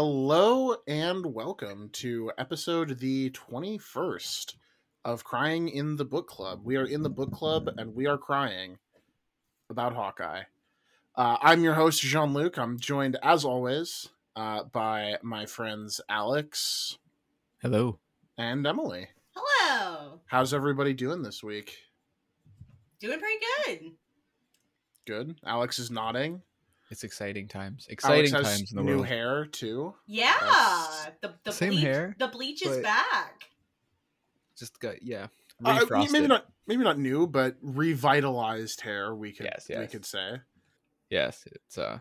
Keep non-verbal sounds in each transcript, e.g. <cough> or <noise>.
Hello and welcome to episode the 21st of Crying in the Book Club. We are in the book club and we are crying about Hawkeye. Uh, I'm your host, Jean Luc. I'm joined, as always, uh, by my friends Alex Hello. and Emily. Hello. How's everybody doing this week? Doing pretty good. Good. Alex is nodding. It's exciting times. Alex Exciting has times in the new world. hair too. Yeah. That's- The the Same bleach, hair, The bleach is back. Just got yeah. Uh, maybe not. Maybe not new, but revitalized hair. We could. Yes, We could say. Yes, it's uh.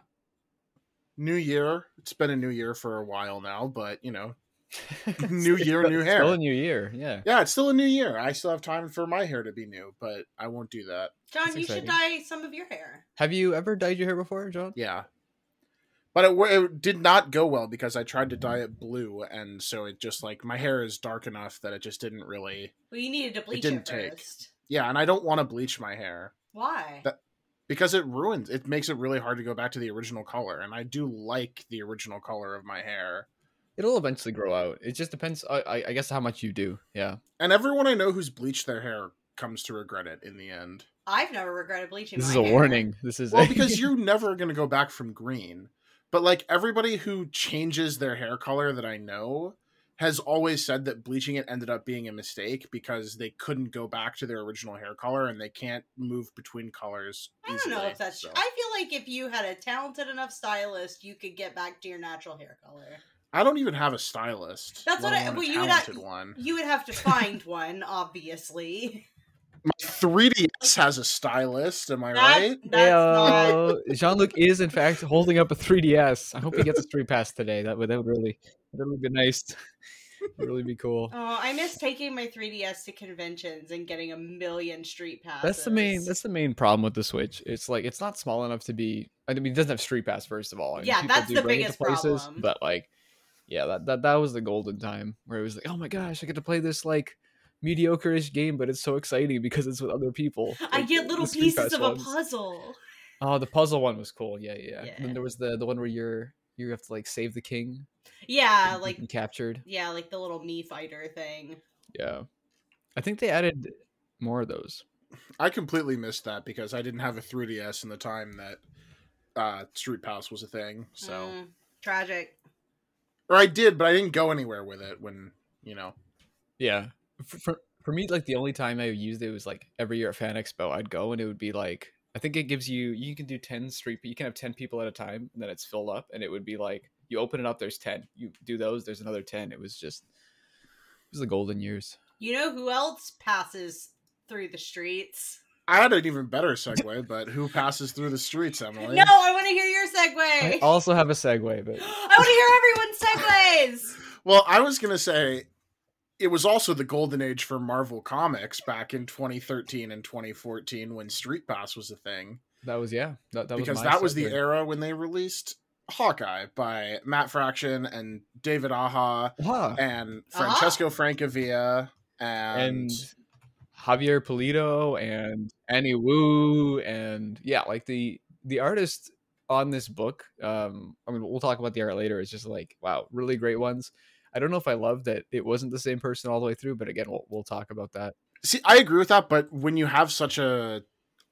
New year. It's been a new year for a while now, but you know, <laughs> New year, new hair. Still a new year. Yeah. yeah, it's still a new year. I still have time for my hair to be new, but I won't do that. John, That's you should dye some of your hair. Have you ever dyed your hair before, John? Yeah, but it, it did not go well because I tried to dye it blue, and so it just like my hair is dark enough that it just didn't really. Well, you needed to bleach it. didn't it take. first. Yeah, and I don't want to bleach my hair Why? That- because it ruins. It makes it really hard to go back to the original color, and I do like the original color of my hair. It'll eventually grow out. It just depends. I, I, I guess how much you do. Yeah. And everyone I know who's bleached their hair comes to regret it in the end. I've never regretted bleaching. This my is a hair. warning. This is Well, a- because you're <laughs> never going to go back from green. But like everybody who changes their hair color that I know has always said that bleaching it ended up being a mistake because they couldn't go back to their original hair color and they can't move between colors. I don't easily, know if that's so. true. I feel like if you had a talented enough stylist, you could get back to your natural hair color. I don't even have a stylist. That's what I- well, you would have- talented one. You would have to find one, obviously. My 3DS has a stylist. Am I That- right? That's uh, not. <laughs> Jean-Luc is in fact holding up a 3DS. I hope he gets a street pass today. That would that would really that would be nice. Would really be cool. Oh, I miss taking my 3DS to conventions and getting a million street passes. That's the main. That's the main problem with the Switch. It's like it's not small enough to be. I mean, it doesn't have Street Pass first of all. I mean, Yeah, people that's do the bring it to biggest problem. But like, yeah, that, that that was the golden time where it was like, oh my gosh, I get to play this like mediocre-ish game, but it's so exciting because it's with other people. <laughs> I get little pieces of ones. a puzzle. Oh, the puzzle one was cool. Yeah, yeah. Yeah. And then there was the the one where you're you have to like save the king. Yeah, like captured. yeah, like the little me fighter thing. Yeah, I think they added more of those. I completely missed that because I didn't have a 3DS in the time that uh, Street Pass was a thing. So, Mm, tragic. Or I did, but I didn't go anywhere with it when you know. Yeah. For, for, for me, like the only time I used it was like every year at Fan Expo, I'd go and it would be like, I think it gives you, you can do 10 street, you can have 10 people at a time and then it's filled up and it would be like, you open it up, there's 10. You do those, there's another 10. It was just, it was the golden years. You know who else passes through the streets? I had an even better segue, but who passes through the streets, Emily? No, I want to hear your segue. I also have a segue, but <gasps> I want to hear everyone's segues. Well, I was gonna say it was also the golden age for Marvel Comics back in 2013 and 2014 when Street Pass was a thing. that was, yeah, that, that because was my that was the era when they released Hawkeye by Matt Fraction and David Aja Huh. and Francesco Francavilla and, and Javier Pulido and Annie Wu and yeah, like the the artist on this book. Um, I mean, we'll talk about the art later. It's just like wow, really great ones. I don't know if I love that it wasn't the same person all the way through, but again, we'll we'll talk about that. see, I agree with that. But when you have such a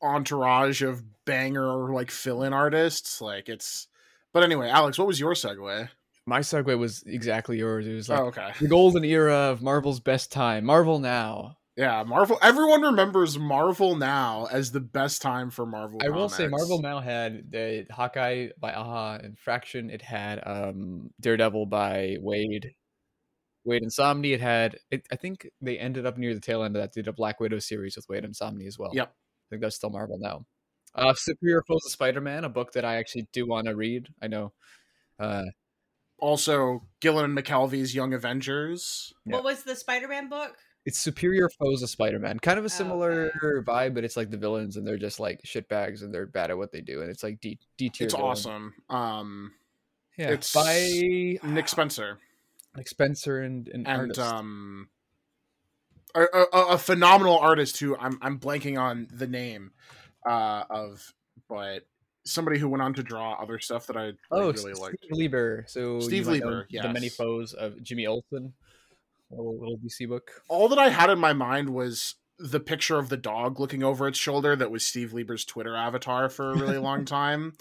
entourage of banger like fill-in artists, like it's. But anyway, Alex, what was your segue? My segue was exactly yours. It was like oh, okay. the golden era of Marvel's best time. Marvel now. Yeah, Marvel. Everyone remembers Marvel now as the best time for Marvel. I will say. Marvel now had the Hawkeye by Aja and Fraction. It had um Daredevil by Waid. Waid and Samnee. It had it, I think they ended up near the tail end of that. Did a Black Widow series with Waid and Samnee as well. Yep. I think that's still Marvel now. Uh Superior Foes of Spider-Man, a book that I actually do want to read. I know. Uh Also, Gillen and McKelvie's Young Avengers. Yeah. What was the Spider-Man book? It's Superior Foes of Spider-Man. Kind of a Oh, similar okay. vibe, but it's like the villains and they're just like shitbags and they're bad at what they do. And it's like D D tier. It's villain. awesome. Um, Yeah. It's by Nick Spencer Nick Spencer and and, and artist. um, a, a, a phenomenal artist who I'm I'm blanking on the name uh, of, but somebody who went on to draw other stuff that I, Oh, really Steve liked. Lieber. So Steve you might know Lieber, the many foes of Jimmy Olsen, a little, little DC book. All that I had in my mind was the picture of the dog looking over its shoulder that was Steve Lieber's Twitter avatar for a really long <laughs> time.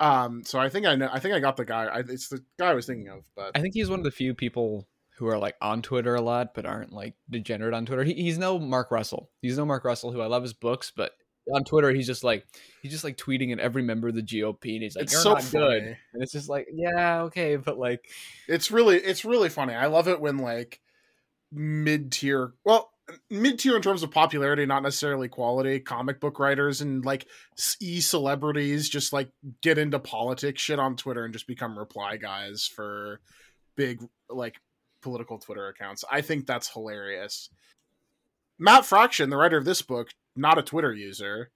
Um, so I think I know. I think I got the guy. I, it's the guy I was thinking of, but I think he's one of the few people who are like on Twitter a lot, but aren't like degenerate on Twitter. He, he's no Mark Russell. He's no Mark Russell, who I love his books, but on Twitter he's just like he's just like tweeting at every member of the GOP, and he's like, it's "You're so not funny. good," and it's just like, yeah, okay, but like, It's really it's really funny. I love it when like mid tier, well, mid tier in terms of popularity, not necessarily quality, comic book writers and like e celebrities just like get into politics shit on Twitter and just become reply guys for big like political Twitter accounts. I think that's hilarious. Matt Fraction, the writer of this book, not a Twitter user.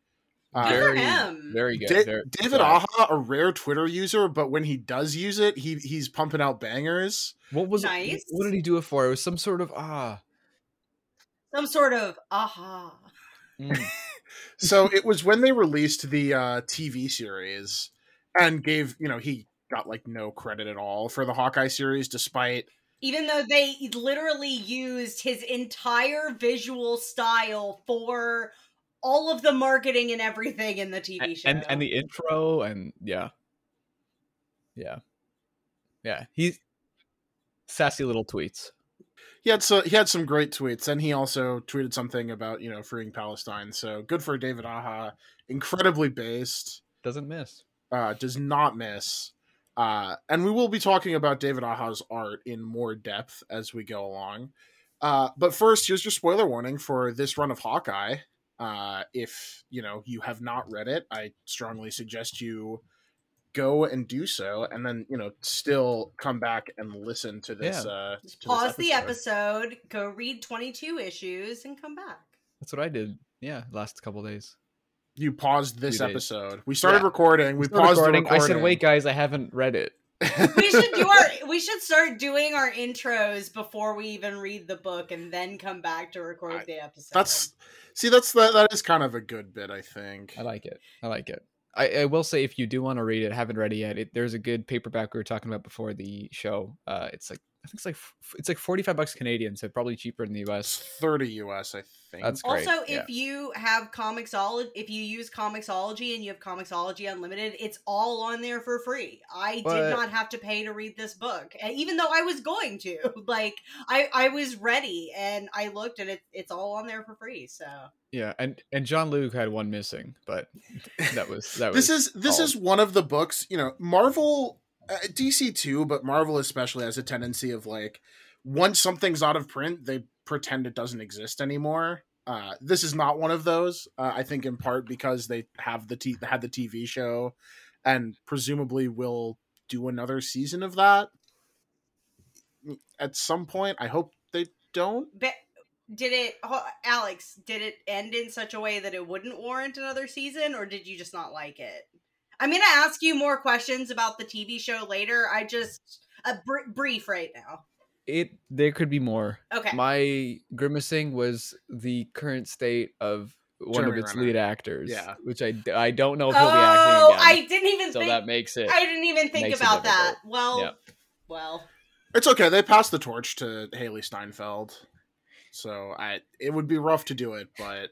Uh, very, very good. Da- very- David yeah. Aja, a rare Twitter user, but when he does use it, he he's pumping out bangers. What was Nice. What did he do it for? It was some sort of ah. Some sort of aha. mm. <laughs> so it was when they released the uh, TV series and gave you know he got like no credit at all for the Hawkeye series, despite Even though they literally used his entire visual style for all of the marketing and everything in the TV show. and and the intro and yeah, yeah, yeah. He's sassy little tweets. he had so he had some great tweets, and he also tweeted something about you know freeing Palestine. So good for David Aja, incredibly based. Doesn't miss. uh, does not miss. Uh, and we will be talking about David Aja's art in more depth as we go along. Uh, but first, here's your spoiler warning for this run of Hawkeye. Uh, if you know you have not read it, I strongly suggest you go and do so, and then you know still come back and listen to this. Yeah. Uh, Just to this pause the episode, go read 22 issues, and come back. That's what I did. Yeah, last couple days. You paused this Few days. episode. We started Yeah. recording. We Started paused recording. the recording. I said, "Wait, guys, I haven't read it." We should do our <laughs> we should start doing our intros before we even read the book and then come back to record I- the episode. That's see, that's that. That is kind of a good bit, I think. I like it. I like it. I, I will say, if you do want to read it, haven't read it yet. It, there's a good paperback we were talking about before the show. Uh, it's like I think it's like it's like 45 bucks Canadian, so probably cheaper in the US. 30 US, I think. That's great. Also, yeah. if you have Comixology, if you use Comixology and you have Comixology Unlimited, it's all on there for free. I But- did not have to pay to read this book, even though I was going to. <laughs> Like, I I was ready, and I looked, and it, it's all on there for free. So Yeah, and and Jean-Luc had one missing, but that was that <laughs> was. this is this all. is one of the books, you know, Marvel DC too, but Marvel especially has a tendency of like once something's out of print, they pretend it doesn't exist anymore. Uh, this is not one of those. Uh, I think in part because they have the t- had the TV show, and presumably will do another season of that at some point. I hope they don't. But did it, Alex? Did it end in such a way that it wouldn't warrant another season, or did you just not like it? I'm gonna ask you more questions about the TV show later. I just a br- brief right now. it. There could be more. Okay. My grimacing was the current state of one Jeremy of its Renner. lead actors. Yeah. which I I don't know oh, if he'll be acting oh, again. I didn't even so think. that makes it. I didn't even think about that. Well, Yeah. well, It's okay. They passed the torch to Hailee Steinfeld, so I it would be rough to do it, but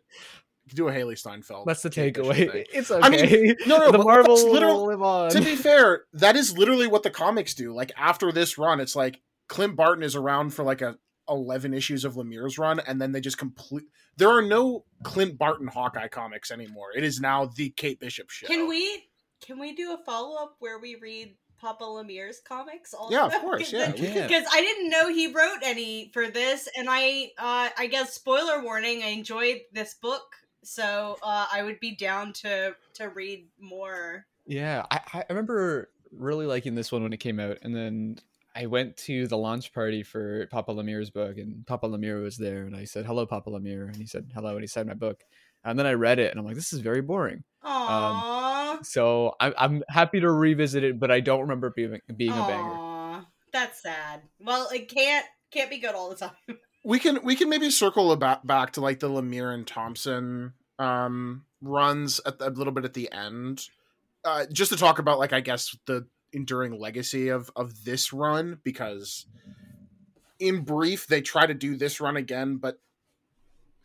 do a Hailee Steinfeld. That's the takeaway. thing. <laughs> It's I mean, okay. no, no, the Marvel that's will live on. to be fair, that is literally what the comics do. Like after this run, it's like Clint Barton is around for like a eleven issues of Lemire's run, and then they just complete. There are no Clint Barton Hawkeye comics anymore. It is now the Kate Bishop show. can we can we do a follow up where we read Papa Lemire's comics? Also? Yeah, of course, yeah. we can. Because I didn't know he wrote any for this, and I, uh, I guess, spoiler warning. I enjoyed this book, so uh, I would be down to to read more. Yeah, I, I remember really liking this one when it came out, and then I went to the launch party for Papa Lemire's book, and Papa Lemire was there, and I said, "Hello, Papa Lemire," and he said, "Hello," and he signed my book, and then I read it, and I'm like, "This is very boring." Aww, So I'm I'm happy to revisit it, but I don't remember being being a banger. Aww, that's sad. Well, it can't can't be good all the <laughs> time. We can we can maybe circle about back to like the Lemire and Thompson um runs at the, a little bit at the end uh, just to talk about like I guess the enduring legacy of of this run because in brief they try to do this run again, but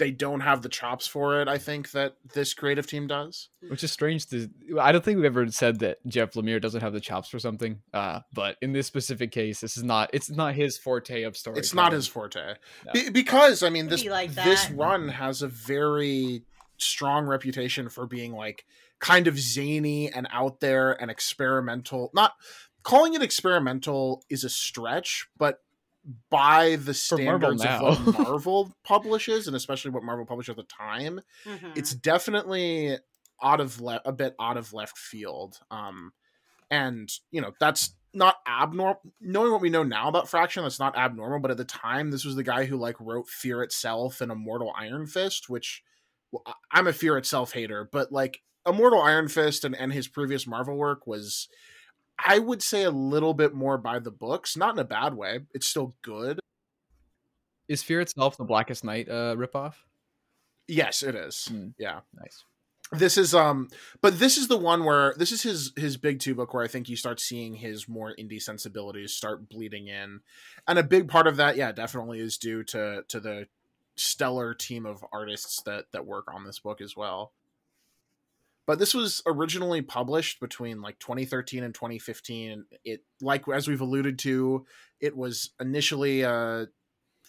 they don't have the chops for it. I think that this creative team does. Which is strange to. I don't think we've ever said that Jeff Lemire doesn't have the chops for something. Uh, but in this specific case, this is not. It's not his forte of story. It's not his forte no. Be- because I mean this like this run has a very strong reputation for being like kind of zany and out there and experimental. Not calling it experimental is a stretch, but by the standards of what <laughs> Marvel publishes, and especially what Marvel published at the time, mm-hmm. it's definitely out of le- a bit out of left field. Um, and you know that's not abnormal. Knowing what we know now about Fraction, that's not abnormal. But at the time, this was the guy who like wrote Fear itself and Immortal Iron Fist, which well, I'm a Fear itself hater, but like Immortal Iron Fist and and his previous Marvel work was I would say a little bit more by the books, not in a bad way. It's still good. Is Fear itself the Blackest Night uh, ripoff? Yes, it is. Mm. Yeah, nice. This is um, but this is the one where this is his his big two book where I think you start seeing his more indie sensibilities start bleeding in, and a big part of that, yeah, definitely is due to to the stellar team of artists that that work on this book as well but this was originally published between like 2013 and 2015 it like as we've alluded to it was initially uh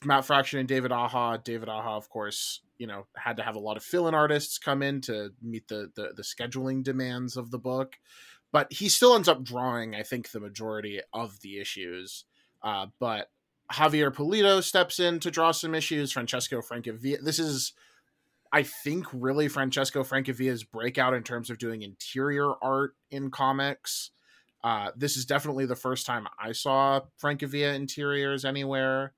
matt fraction and david aja. David aja of course you know had to have a lot of fill-in artists come in to meet the, the the scheduling demands of the book but he still ends up drawing i think the majority of the issues uh but javier pulido steps in to draw some issues francesco francavilla this is I think really Francesco Francavilla's breakout in terms of doing interior art in comics. Uh, this is definitely the first time I saw Francavilla interiors anywhere.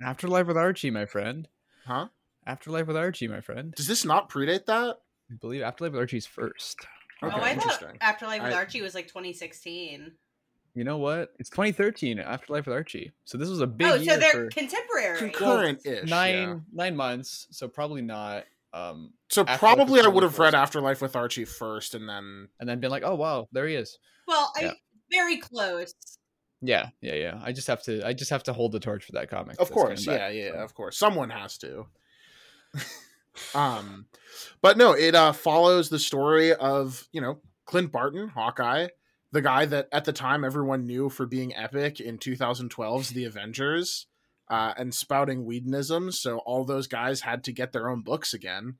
Afterlife with Archie, my friend. Huh? Afterlife with Archie, my friend. Does this not predate that? I believe Afterlife with Archie's first. Okay, oh, I thought Afterlife with I... Archie was like 2016. You know what? It's 2013, Afterlife with Archie. So this was a big. Oh, so they're for... contemporary. Concurrent-ish. Nine yeah. nine months. So probably not. Um, so probably I would have read Afterlife with Archie first, and then and then been like, oh wow, there he is. Well, yeah. I very close. Yeah, yeah, yeah. I just have to. I just have to hold the torch for that comic. Of course, yeah, back, yeah, so. of course. Someone has to. <laughs> um, but no, it uh follows the story of you know Clint Barton, Hawkeye, the guy that at the time everyone knew for being epic in 2012's The Avengers uh, and spouting Whedonism. So all those guys had to get their own books again.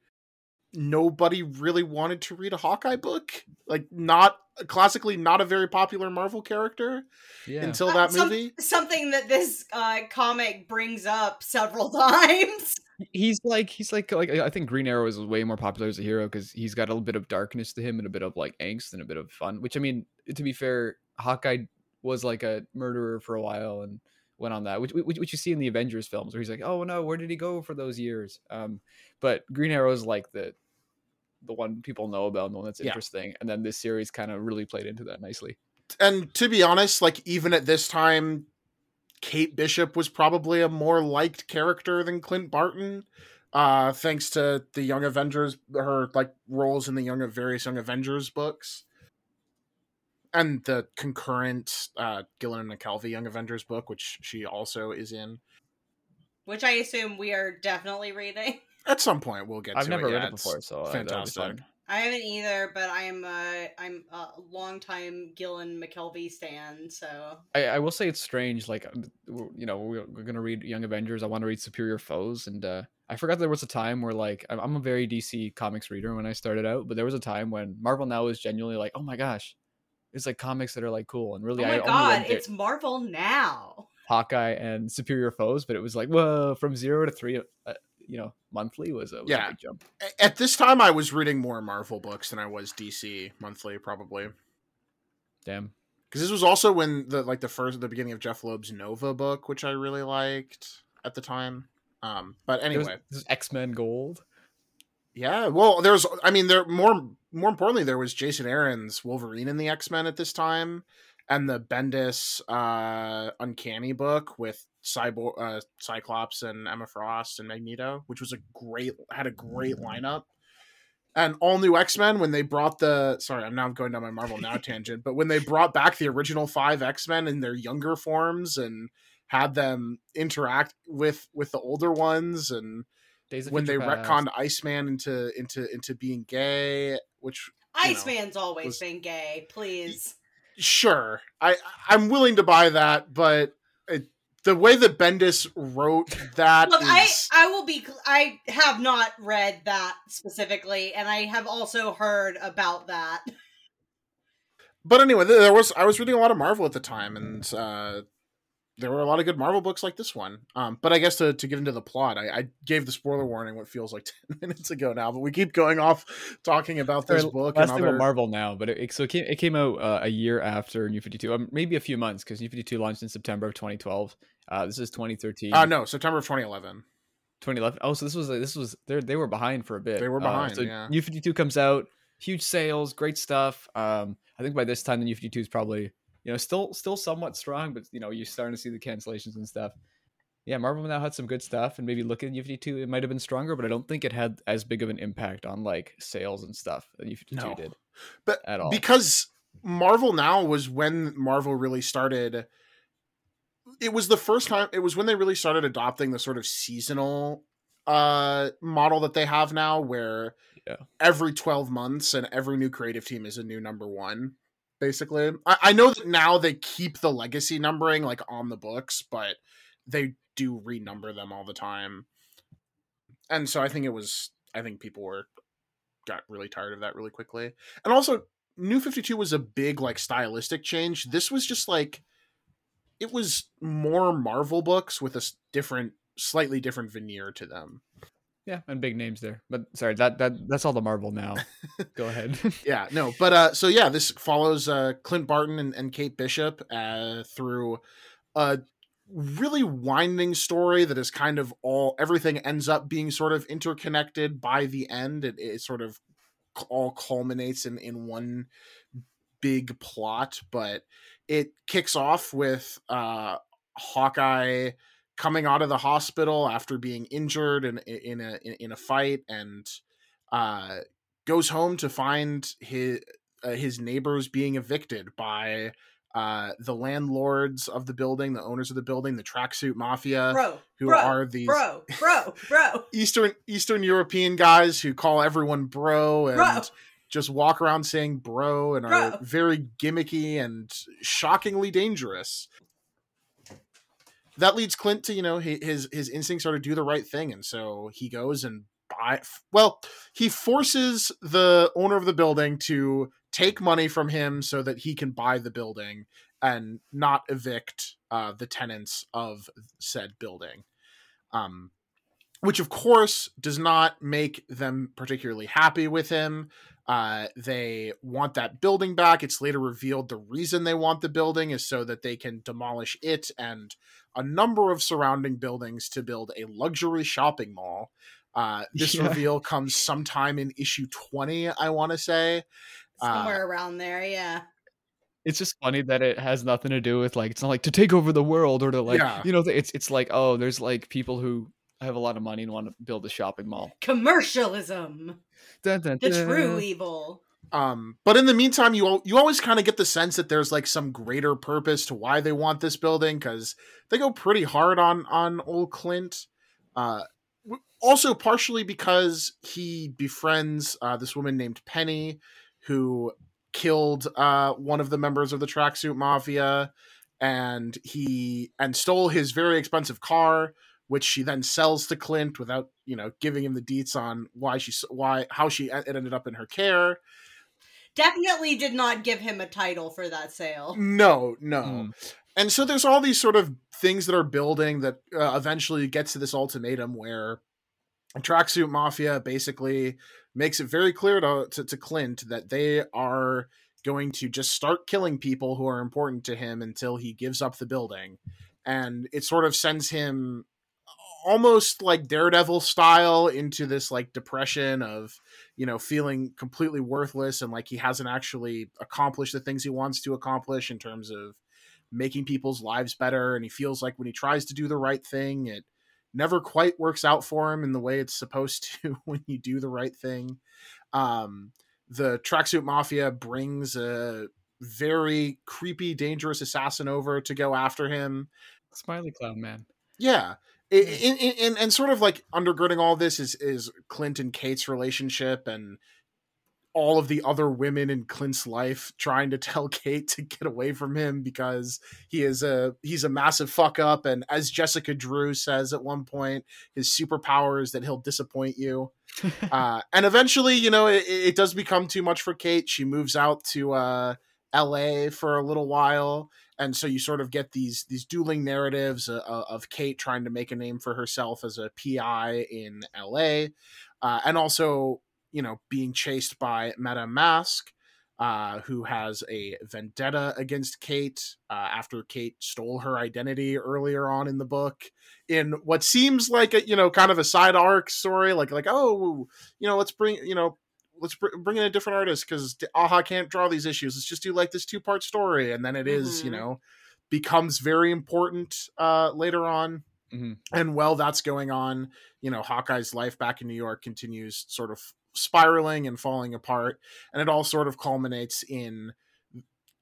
Nobody really wanted to read a Hawkeye book. Like, not classically not a very popular Marvel character yeah. until that movie. Some, something that this uh, comic brings up several <laughs> times he's like he's like like I think Green Arrow is way more popular as a hero because he's got a little bit of darkness to him and a bit of like angst and a bit of fun. Which I mean, to be fair, Hawkeye was like a murderer for a while and went on that, which which, which you see in the Avengers films where he's like, oh no, where did he go for those years? Um, but Green Arrow is like the the one people know about and the one that's interesting, yeah. and then this series kind of really played into that nicely. And to be honest, like even at this time, Kate Bishop was probably a more liked character than Clint Barton, uh, thanks to the Young Avengers, her like roles in the Young various Young Avengers books, and the concurrent uh, Gillen and McKelvie Young Avengers book, which she also is in. Which I assume we are definitely reading. At some point, we'll get. I've to never it. read yeah, it before, so fantastic. I haven't either, but I'm a I'm a longtime Gillen McKelvie stan. So I, I will say it's strange. Like you know, we're, we're, gonna read Young Avengers. I want to read Superior Foes, and uh, I forgot there was a time where like I'm a very DC comics reader when I started out, but there was a time when Marvel now is genuinely like, oh my gosh, it's like comics that are like cool and really. Oh my I god, it's Marvel now. Hawkeye and Superior Foes, but it was like whoa, from zero to three. Uh, you know monthly was a, was yeah. a big jump. At this time, I was reading more Marvel books than I was DC monthly, probably. Damn. Because this was also when the like the first the beginning of Jeph Loeb's Nova book, which I really liked at the time. Um, but anyway, this X Men Gold. Yeah, well, there's I mean, there more more importantly, there was Jason Aaron's Wolverine in the X Men at this time, and the Bendis uh, Uncanny book with Cyborg, uh, Cyclops, and Emma Frost and Magneto, which was a great had a great lineup. and all new x-men when they brought the sorry i'm now going down my marvel now <laughs> tangent but when they brought back the original five x-men in their younger forms and had them interact with with the older ones and Days of when they Future Past. retconned iceman into into into being gay which you know, Iceman's always was- been gay. Please. sure i i'm willing to buy that but it, the way that bendis wrote that Look, I is- I will be. I have not read that specifically, and I have also heard about that. but anyway there was i was reading a lot of marvel at the time and uh there were a lot of good marvel books like this one um but i guess to, to get into the plot I, I gave the spoiler warning what feels like <laughs> 10 minutes ago now but we keep going off talking about this Sorry, book Last and other about Marvel now, but it, so it came, it came out uh, a year after New Fifty Two, um, maybe a few months because New Fifty Two launched in September of 2012. Uh, this is 2013. uh no september of 2011 2011. Oh, so this was this was they they were behind for a bit. They were Uh, behind, so yeah. New 52 comes out, huge sales, great stuff. Um, I think by this time the New 52 is probably you know still still somewhat strong, but you know you're starting to see the cancellations and stuff. Yeah, Marvel now had some good stuff, and maybe looking at New 52, it might have been stronger, but I don't think it had as big of an impact on like sales and stuff that 52 No. did but at all. because Marvel now was when Marvel really started. It was the first time. It was when they really started adopting the sort of seasonal uh model that they have now, where Yeah. every twelve months and every new creative team is a new number one. Basically, I, I know that now they keep the legacy numbering like on the books, but they do renumber them all the time. And so I think it was. I think people were got really tired of that really quickly. And also, New 52 was a big like stylistic change. This was just like it was more Marvel books with a different slightly different veneer to them. Yeah, and big names there. But sorry, that that that's all the Marvel now. <laughs> Go ahead. <laughs> Yeah, no, but uh so yeah, this follows uh Clint Barton and, and Kate Bishop uh through a really winding story that is kind of all everything ends up being sort of interconnected by the end. It, it sort of all culminates in in one big plot, but it kicks off with uh Hawkeye coming out of the hospital after being injured in in a in, a fight and uh goes home to find his uh, his neighbors being evicted by uh the landlords of the building, the owners of the building, the tracksuit mafia, Bro, who bro, are these bro, bro, bro. <laughs> Eastern Eastern European guys who call everyone bro and Bro. just walk around saying bro and are very gimmicky and shockingly dangerous. That leads Clint to you know his his instincts are to do the right thing, and so he goes and buy. Well, he forces the owner of the building to take money from him so that he can buy the building and not evict uh, the tenants of said building. Um, which of course does not make them particularly happy with him. Uh, they want that building back. It's later revealed the reason they want the building is so that they can demolish it and a number of surrounding buildings to build a luxury shopping mall. Uh, <laughs> this Yeah. reveal comes sometime in issue 20, I want to say. Uh, Somewhere around there, yeah. it's just funny that it has nothing to do with like it's not like to take over the world or to like Yeah. you know it's it's like oh there's like people who have a lot of money and want to build a shopping mall. Commercialism, Dun, dun, the true evil. Um, but in the meantime, you al- you always kind of get the sense that there's like some greater purpose to why they want this building because they go pretty hard on on old Clint. Uh, also partially because he befriends uh, this woman named Penny, who killed uh, one of the members of the tracksuit mafia, and he and stole his very expensive car, which she then sells to Clint without you know giving him the deets on why she why how she it ended up in her care. Definitely did not give him a title for that sale. No, no. Hmm. And so there's all these sort of things that are building that uh, eventually gets to this ultimatum where Tracksuit Mafia basically makes it very clear to, to, to Clint that they are going to just start killing people who are important to him until he gives up the building. And it sort of sends him almost like Daredevil style into this like depression of, you know, feeling completely worthless and like he hasn't actually accomplished the things he wants to accomplish in terms of making people's lives better and he feels like when he tries to do the right thing it never quite works out for him in the way it's supposed <laughs> to when you do the right thing. Um, the tracksuit mafia brings a very creepy, dangerous assassin over to go after him. Smiley Clown Man. Yeah. In, in, in, and sort of like undergirding all this is is Clint and Kate's relationship and all of the other women in Clint's life trying to tell <laughs> Kate to get away from him because he is a he's a massive fuck up. And as Jessica Drew says at one point his superpower is that he'll disappoint you. <laughs> Uh, and eventually you know it, it, does become too much for Kate. She moves out to uh, LA for a little while and so you sort of get these these dueling narratives uh, uh of Kate trying to make a name for herself as a PI in LA uh, and also you know being chased by Madame Masque, uh, who has a vendetta against Kate uh, after Kate stole her identity earlier on in the book. In what seems like a you know kind of a side arc story, like like oh you know let's bring you know let's br- bring in a different artist because aja can't draw these issues. Let's just do like this two part story, and then it is mm-hmm. you know becomes very important uh, later on. Mm-hmm. And while that's going on, you know, Hawkeye's life back in New York continues sort of spiraling and falling apart, and it all sort of culminates in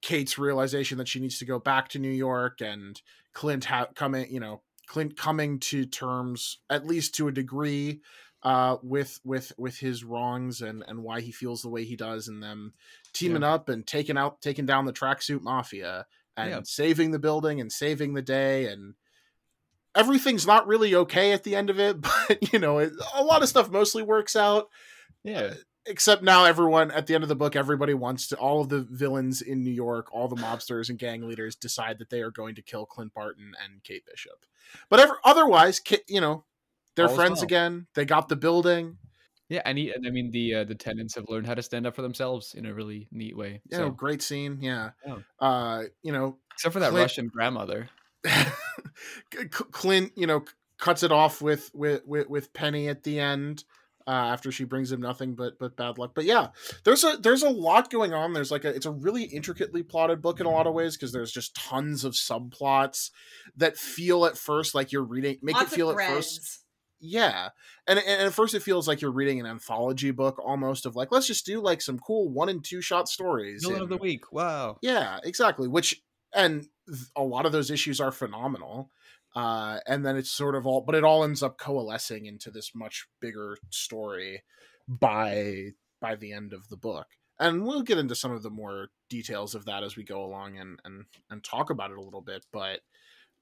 Kate's realization that she needs to go back to New York and Clint ha- coming, you know, Clint coming to terms at least to a degree uh, with with with his wrongs and and why he feels the way he does, and them teaming yeah. up and taking out taking down the tracksuit mafia and yeah. saving the building and saving the day and everything's not really okay at the end of it, <laughs> but you know, it, a lot of stuff mostly works out. Yeah. Uh, except now everyone at the end of the book everybody wants to all of the villains in New York, all the mobsters and gang leaders decide that they are going to kill Clint Barton and Kate Bishop. But ever, otherwise, you know, they're friends well. again. They got the building. Yeah, and, he, and I mean the uh, the tenants have learned how to stand up for themselves in a really neat way. Yeah, so. great scene. Yeah, yeah. Uh, you know, except for that Clint, Russian grandmother. <laughs> Clint, you know, cuts it off with with with, with Penny at the end uh, after she brings him nothing but but bad luck. But yeah, there's a there's a lot going on. There's like a it's a really intricately plotted book in a lot of ways because there's just tons of subplots that feel at first like you're reading make Lots it feel at first yeah and, and at first it feels like you're reading an anthology book almost of like let's just do like some cool one and two shot stories villain of the week wow. Yeah exactly which and a lot of those issues are phenomenal uh, and then it's sort of all but it all ends up coalescing into this much bigger story by by the end of the book and we'll get into some of the more details of that as we go along and and and talk about it a little bit but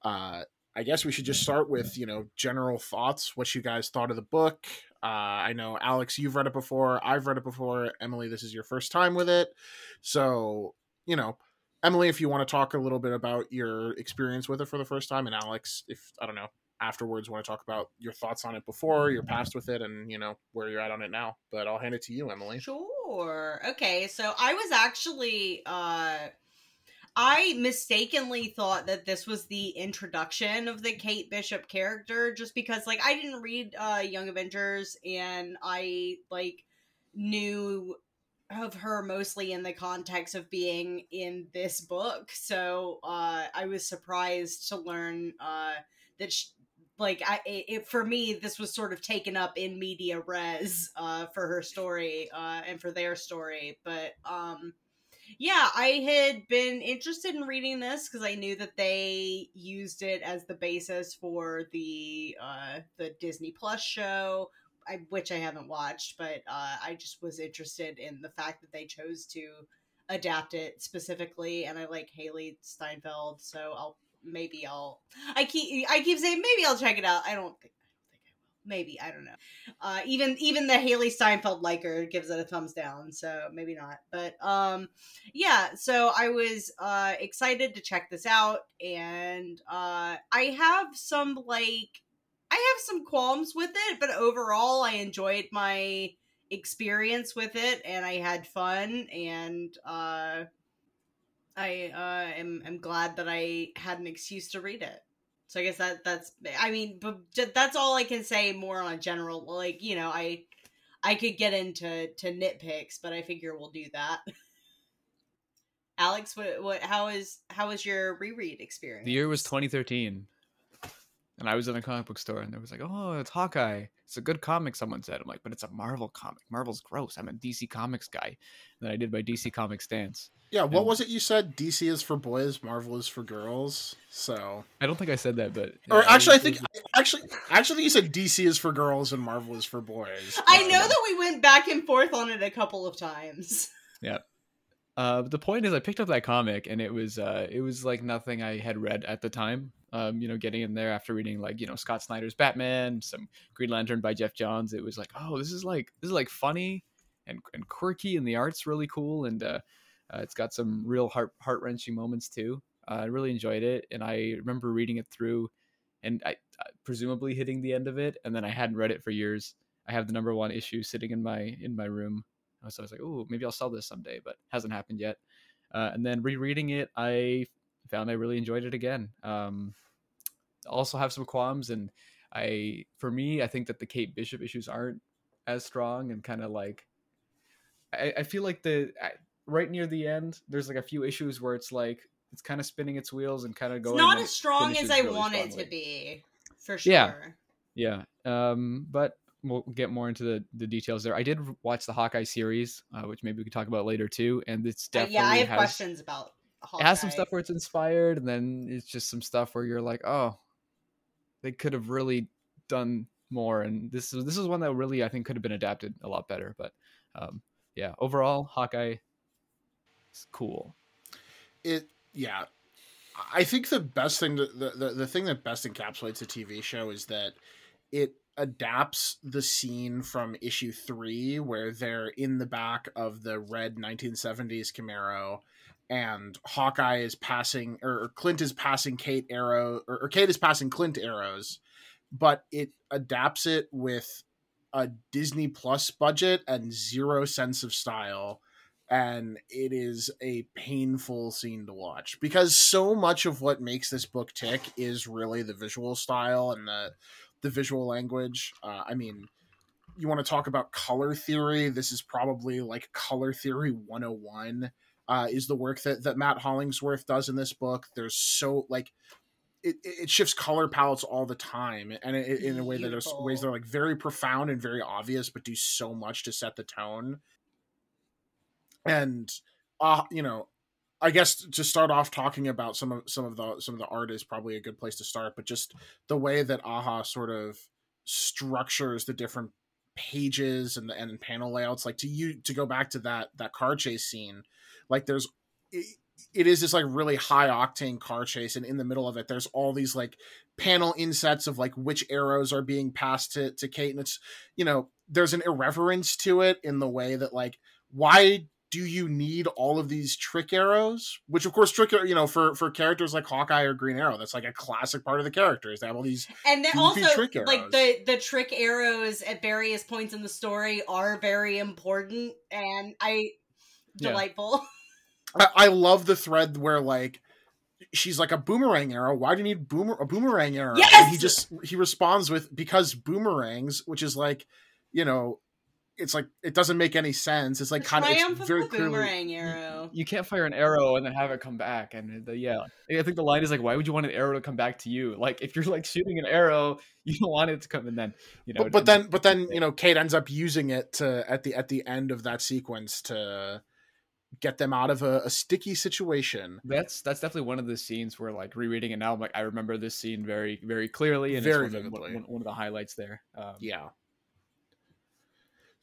uh i guess we should just start with you know general thoughts what you guys thought of the book uh i know alex you've read it before i've read it before emily this is your first time with it so you know Emily, if you want to talk a little bit about your experience with it for the first time, and Alex, if I don't know, afterwards want to talk about your thoughts on it before, your past with it, and you know where you're at on it now. But I'll hand it to you, Emily. Sure. Okay. So I was actually uh I mistakenly thought that this was the introduction of the Kate Bishop character just because like I didn't read uh Young Avengers and I like knew of her mostly in the context of being in this book. So uh, I was surprised to learn uh, that, she, like, I it, for me, this was sort of taken up in media res uh, for her story uh, and for their story. But um, yeah, I had been interested in reading this because I knew that they used it as the basis for the uh, the Disney Plus show I, which I haven't watched, but uh, I just was interested in the fact that they chose to adapt it specifically, and I like Hailee Steinfeld, so I'll maybe I'll I keep I keep saying maybe I'll check it out. I don't think I don't think I will. Maybe I don't know. Uh, even even the Hailee Steinfeld liker gives it a thumbs down, so maybe not. But um, yeah. So I was uh excited to check this out, and uh, I have some like I have some qualms with it, but overall, I enjoyed my experience with it, and I had fun, and uh, I uh, am am glad that I had an excuse to read it. So I guess that that's I mean, but that's all I can say more on a general like you know I I could get into to nitpicks, but I figure we'll do that. <laughs> Alex, what what how is how was your reread experience? The year was 2013. And I was in a comic book store, and there was like, "Oh, it's Hawkeye. It's a good comic." Someone said, "I'm like, but it's a Marvel comic. Marvel's gross. I'm a DC Comics guy." And then I did my DC Comics stance. Yeah, what And- was it you said? DC is for boys, Marvel is for girls. So, I don't think I said that, but or yeah, actually, I it think was- actually, actually, think you said DC is for girls and Marvel is for boys. I know that we went back and forth on it a couple of times. Uh, the point is, I picked up that comic, and it was uh, it was like nothing I had read at the time. Um, you know, getting in there after reading like you know Scott Snyder's Batman, some Green Lantern by Geoff Johns, it was like, oh, this is like this is like funny and and quirky, and the art's really cool, and uh, uh, it's got some real heart heart wrenching moments too. Uh, I really enjoyed it, and I remember reading it through, and I presumably hitting the end of it, and then I hadn't read it for years. I have the number one issue sitting in my in my room so I was like, oh, maybe I'll sell this someday, but hasn't happened yet. Uh, and then rereading it, I found I really enjoyed it again. Um, also have some qualms, and I, for me, I think that the Kate Bishop issues aren't as strong and kind of like, I, I feel like the I, right near the end, there's like a few issues where it's like it's kind of spinning its wheels and kind of It's going. not as strong as I really want it to be, for sure. Yeah. Yeah. Um, but we'll get more into the, the details there. I did watch the Hawkeye series, uh, which maybe we could talk about later too. And it's Uh, definitely yeah, I have has, questions about. It has some stuff where it's inspired, and then it's just some stuff where you're like, oh, they could have really done more. And this is this is one that really I think could have been adapted a lot better. But um, yeah, overall, Hawkeye is cool. it yeah i think the best thing that the, the, the thing that best encapsulates a tv show is that it adapts the scene from issue three where they're in the back of the red 1970s camaro and hawkeye is passing or, clint is passing kate arrow or, or kate is passing clint arrows but it adapts it with a disney plus budget and zero sense of style. And it is a painful scene to watch because so much of what makes this book tick is really the visual style and the the visual language. Uh, I mean, you want to talk about color theory? This is probably like color theory 101. Uh, is the work that that Matt Hollingsworth does in this book? There's so like it, it shifts color palettes all the time, and it, in a way that there's ways that are like very profound and very obvious, but do so much to set the tone and uh you know i guess to start off talking about some of some of the some of the art is probably a good place to start but just the way that aja sort of structures the different pages and the and panel layouts like to you to go back to that that car chase scene like there's it, it is this like really high octane car chase and in the middle of it there's all these like panel insets of like which arrows are being passed to to kate and it's you know there's an irreverence to it in the way that like why do you need all of these trick arrows? Which, of course, trick you know for for characters like Hawkeye or Green Arrow, that's like a classic part of the characters. They have all these. and then also like the the trick arrows at various points in the story are very important and I Yeah. delightful. <laughs> I, I love the thread where like she's like a boomerang arrow. Why do you need boomer a boomerang arrow? Yes! And he just he responds with because boomerangs, which is like you know. It's like it doesn't make any sense. It's like kind of it's very the clearly boomerang arrow. You can't fire an arrow and then have it come back. And the, yeah, I think the line is like, why would you want an arrow to come back to you? Like if you're like shooting an arrow, <laughs> you don't want it to come and then you know. but, but then but then you <laughs> know kate ends up using it to at the at the end of that sequence to get them out of a, a sticky situation That's that's definitely one of the scenes where like rereading it now, I'm like I remember this scene very very clearly and Very it's one, of, vividly. one, one of the highlights there. Um, yeah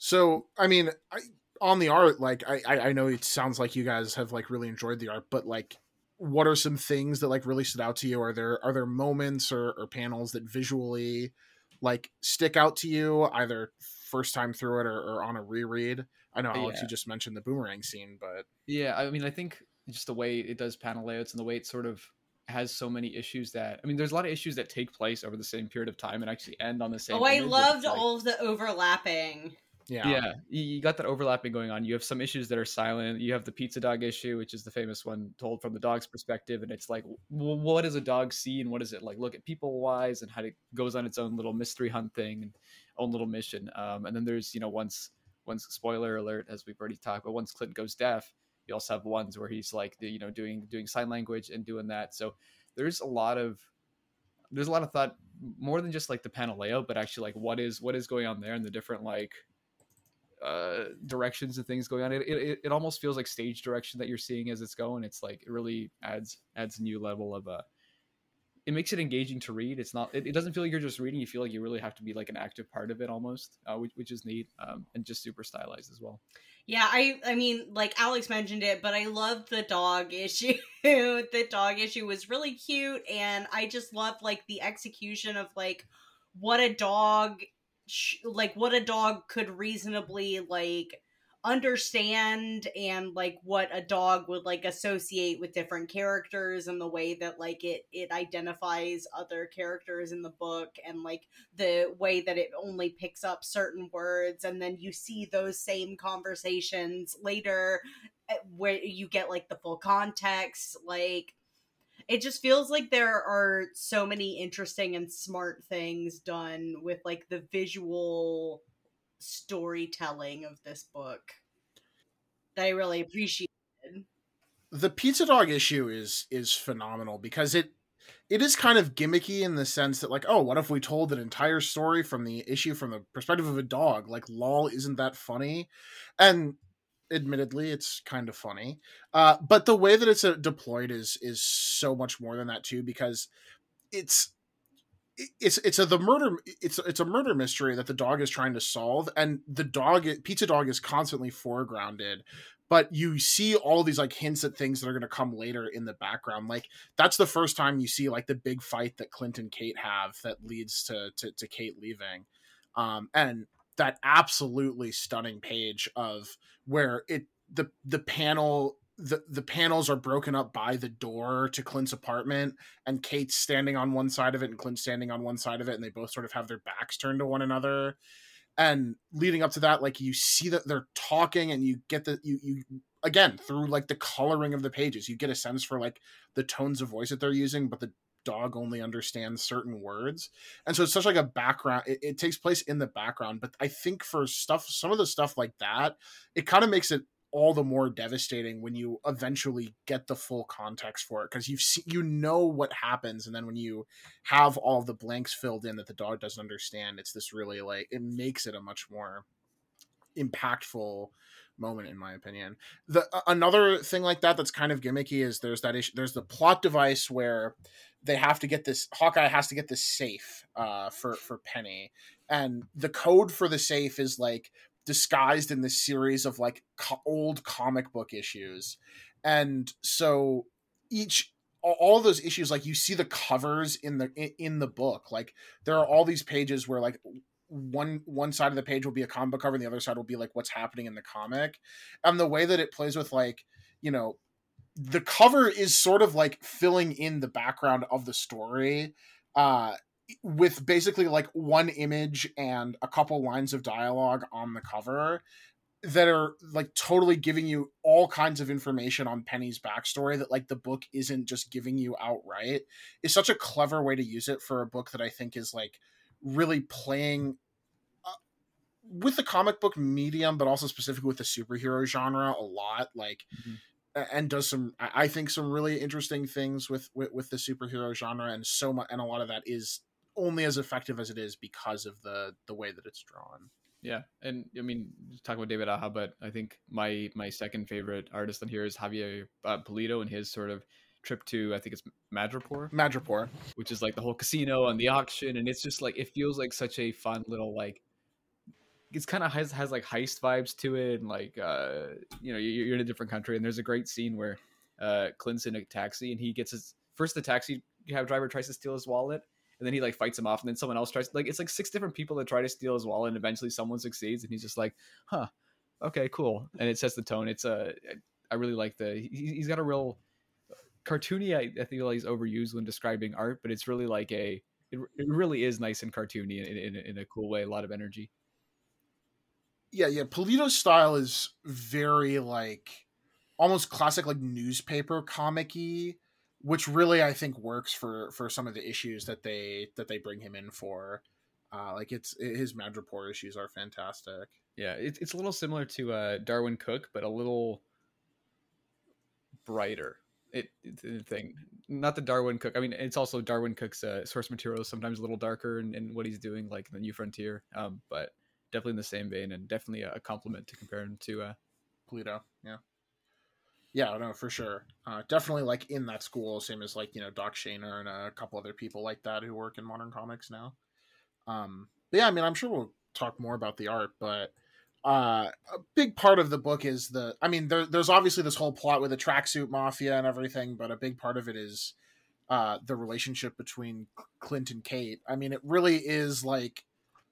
so i mean I, on the art like I, I i know it sounds like you guys have like really enjoyed the art but like what are some things that like really stood out to you are there are there moments or, or panels that visually like stick out to you either first time through it or, or on a reread i know alex Yeah. you just mentioned the boomerang scene but Yeah, I mean, I think just the way it does panel layouts and the way it sort of has so many issues that I mean, there's a lot of issues that take place over the same period of time and actually end on the same. Oh, I image. It's loved like- all of the overlapping. Yeah Yeah, you got that overlapping going on. You have some issues that are silent. You have the pizza dog issue, which is the famous one told from the dog's perspective, and it's like, what does a dog see, and what does it like look at people wise, and how it goes on its own little mystery hunt thing and own little mission. Um, and then there's you know once once spoiler alert as we've already talked, but once Clint goes deaf, you also have ones where he's like the, you know doing doing sign language and doing that. So there's a lot of there's a lot of thought more than just like the panel layout, but actually like what is what is going on there and the different like uh directions and things going on. It it, it almost feels like stage direction that you're seeing as it's going. It's like it really adds adds a new level of uh it makes it engaging to read. It's not. It, it, doesn't feel like you're just reading. You feel like you really have to be like an active part of it almost, uh, which, which is neat um, and just super stylized as well. Yeah, I I mean, like Alex mentioned it, but I loved the dog <laughs> issue. the dog issue was really cute, and I just loved like the execution of like what a dog, like what a dog could reasonably like understand and like what a dog would like associate with different characters and the way that like it it identifies other characters in the book and like the way that it only picks up certain words. And then you see those same conversations later eh, where you get like the full context like it just feels like there are so many interesting and smart things done with like the visual storytelling of this book that I really appreciated. The pizza dog issue is is phenomenal because it it is kind of gimmicky in the sense that like oh what if we told an entire story from the issue from the perspective of a dog like lol isn't that funny and admittedly it's kind of funny uh, but the way that it's uh, deployed is is so much more than that too because it's it's it's a the murder it's it's a murder mystery that the dog is trying to solve and the dog pizza dog is constantly foregrounded but you see all these like hints at things that are going to come later in the background like that's the first time you see like the big fight that clint and kate have that leads to to, to kate leaving um and that absolutely stunning page of where it the the panel the the panels are broken up by the door to Clint's apartment, and Kate's standing on one side of it, and Clint's standing on one side of it, and they both sort of have their backs turned to one another. And leading up to that, like you see that they're talking, and you get the you you again through like the coloring of the pages, you get a sense for like the tones of voice that they're using, but the dog only understands certain words. And so it's such like a background it, it, takes place in the background but i think for stuff some of the stuff like that it kind of makes it all the more devastating when you eventually get the full context for it because you you know what happens and then when you have all the blanks filled in that the dog doesn't understand it's this really like it makes it a much more impactful moment in my opinion. The another thing like that that's kind of gimmicky is there's that issue there's the plot device where they have to get this hawkeye has to get this safe uh for for penny. And the code for the safe is like disguised in this series of like co- old comic book issues. And so each all those issues like you see the covers in the in the book. Like there are all these pages where like one one side of the page will be a comic book cover and the other side will be like what's happening in the comic. And the way that it plays with like you know the cover is sort of like filling in the background of the story uh with basically like one image and a couple lines of dialogue on the cover that are like totally giving you all kinds of information on Penny's backstory that like the book isn't just giving you outright is such a clever way to use it for a book that I think is like really playing uh, with the comic book medium but also specifically with the superhero genre a lot like mm-hmm and does some i think some really interesting things with, with with the superhero genre and so much and a lot of that is only as effective as it is because of the the way that it's drawn. Yeah, and I mean, talk about David Aja, but I think my my second favorite artist on here is Javier uh, Pulido and his sort of trip to I think it's Madripoor. Madripoor, which is like the whole casino and the auction, and it's just like it feels like such a fun little like. It's kind of has has like heist vibes to it, and like uh, you know you're, you're in a different country, and there's a great scene where uh, Clint's in a taxi and he gets his first the taxi cab driver tries to steal his wallet, and then he like fights him off, and then someone else tries. Like it's like six different people that try to steal his wallet, and eventually someone succeeds, and he's just like, "Huh, okay, cool." And it sets the tone. It's a, I really like the. He, has got a real cartoony. I, I feel he's overused when describing art, but it's really like a. It, it really is nice and cartoony in, in, in a cool way. A lot of energy. Yeah, yeah. Pulido's style is very like almost classic, like newspaper comic-y which really I think works for for some of the issues that they that they bring him in for. Uh, like it's his Madripoor issues are fantastic. Yeah, it's it's a little similar to uh, Darwyn Cooke, but a little brighter it, it's a thing. Not the Darwyn Cooke. I mean, it's also Darwyn Cooke's uh, source material is sometimes a little darker in what he's doing, like the New Frontier. Um, but definitely in the same vein, and definitely a, compliment to compare him to uh, Pulido. Yeah. Yeah, no, for sure. Uh, definitely like in that school, same as like you know Doc Shaner and a couple other people like that who work in modern comics now. Um, but yeah, I mean, I'm sure we'll talk more about the art, but uh, a big part of the book is the. I mean, there, there's obviously this whole plot with the tracksuit mafia and everything, but a big part of it is uh, the relationship between Clint and Kate. I mean, it really is like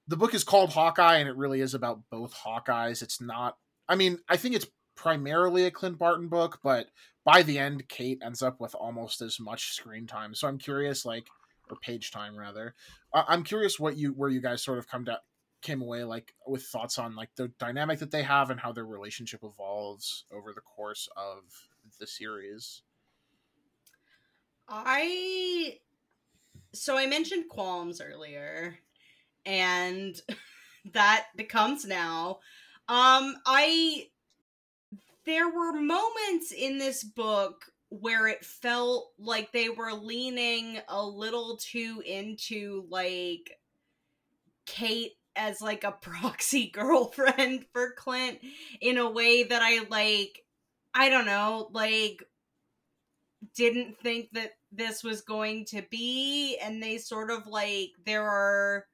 the book is called Hawkeye, and it really is about both Hawkeyes. It's not. I mean, I think it's primarily a Clint Barton book, but by the end, Kate ends up with almost as much screen time. So I'm curious, like, or page time rather. I'm curious what you where you guys sort of come to came away like with thoughts on like the dynamic that they have and how their relationship evolves over the course of the series. I so I mentioned qualms earlier, and <laughs> that becomes now. Um, I there were moments in this book where it felt like they were leaning a little too into like Kate as like a <laughs> proxy girlfriend for Clint in a way that I like I don't know, like didn't think that this was going to be and they sort of like there are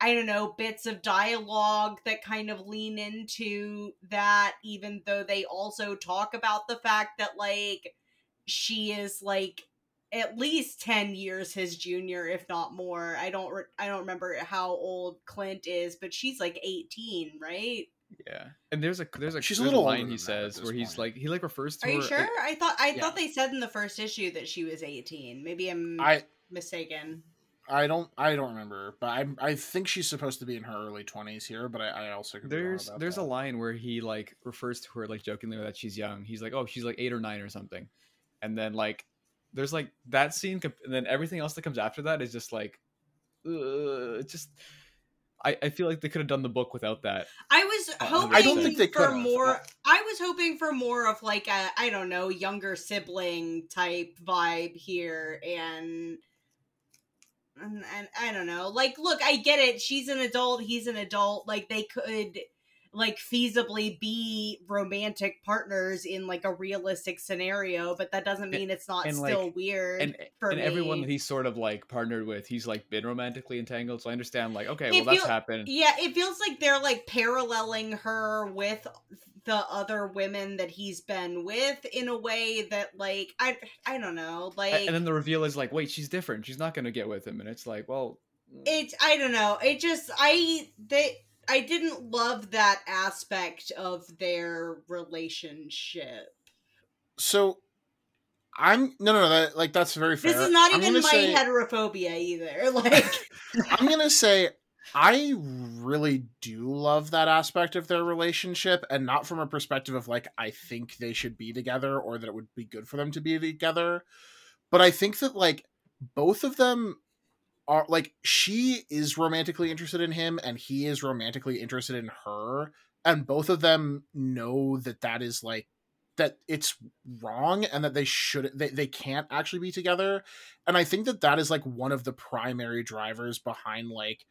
I don't know, bits of dialogue that kind of lean into that, even though they also talk about the fact that, like, she is, like, at least 10 years his junior if not more i don't re- i don't remember how old clint is but she's like 18 right yeah and there's a there's a, She's a little line he than that at says where he's point. like he like refers to her. are you her sure i thought i Yeah. thought they said in the first issue that she was 18 maybe i'm I mistaken I don't I don't remember, but I I think she's supposed to be in her early twenties here, but I, I also could be wrong there's about there's that. a line where he like refers to her like jokingly that she's young he's like oh she's like eight or nine or something and then like there's like that scene comp- and then everything else that comes after that is just like uh, it's just I, I feel like they could have done the book without that i was Uh, hoping I don't think they for could've. more i was hoping for more of like a i don't know younger sibling type vibe here and and, and I don't know. Like, look, I get it. She's an adult. He's an adult. Like, they could, like, feasibly be romantic partners in like a realistic scenario, but that doesn't mean it's not and, still like, weird. and for and everyone that he's sort of like partnered with he's like been romantically entangled so i understand like okay It well that's feel- happened Yeah, it feels like they're like paralleling her with the other women that he's been with in a way that like I I don't know, like and then the reveal is like wait she's different she's not gonna get with him and it's like well mm, it I don't know. It just I they I didn't love that aspect of their relationship. So I'm no no no that like that's very fair. This is not I'm even my say, heterophobia either. <laughs> Like <laughs> I'm gonna say I really do love that aspect of their relationship, and not from a perspective of like I think they should be together or that it would be good for them to be together, but I think that like both of them are like she is romantically interested in him and he is romantically interested in her, and both of them know that that is like that it's wrong and that they should they, they can't actually be together and i think that that is like one of the primary drivers behind like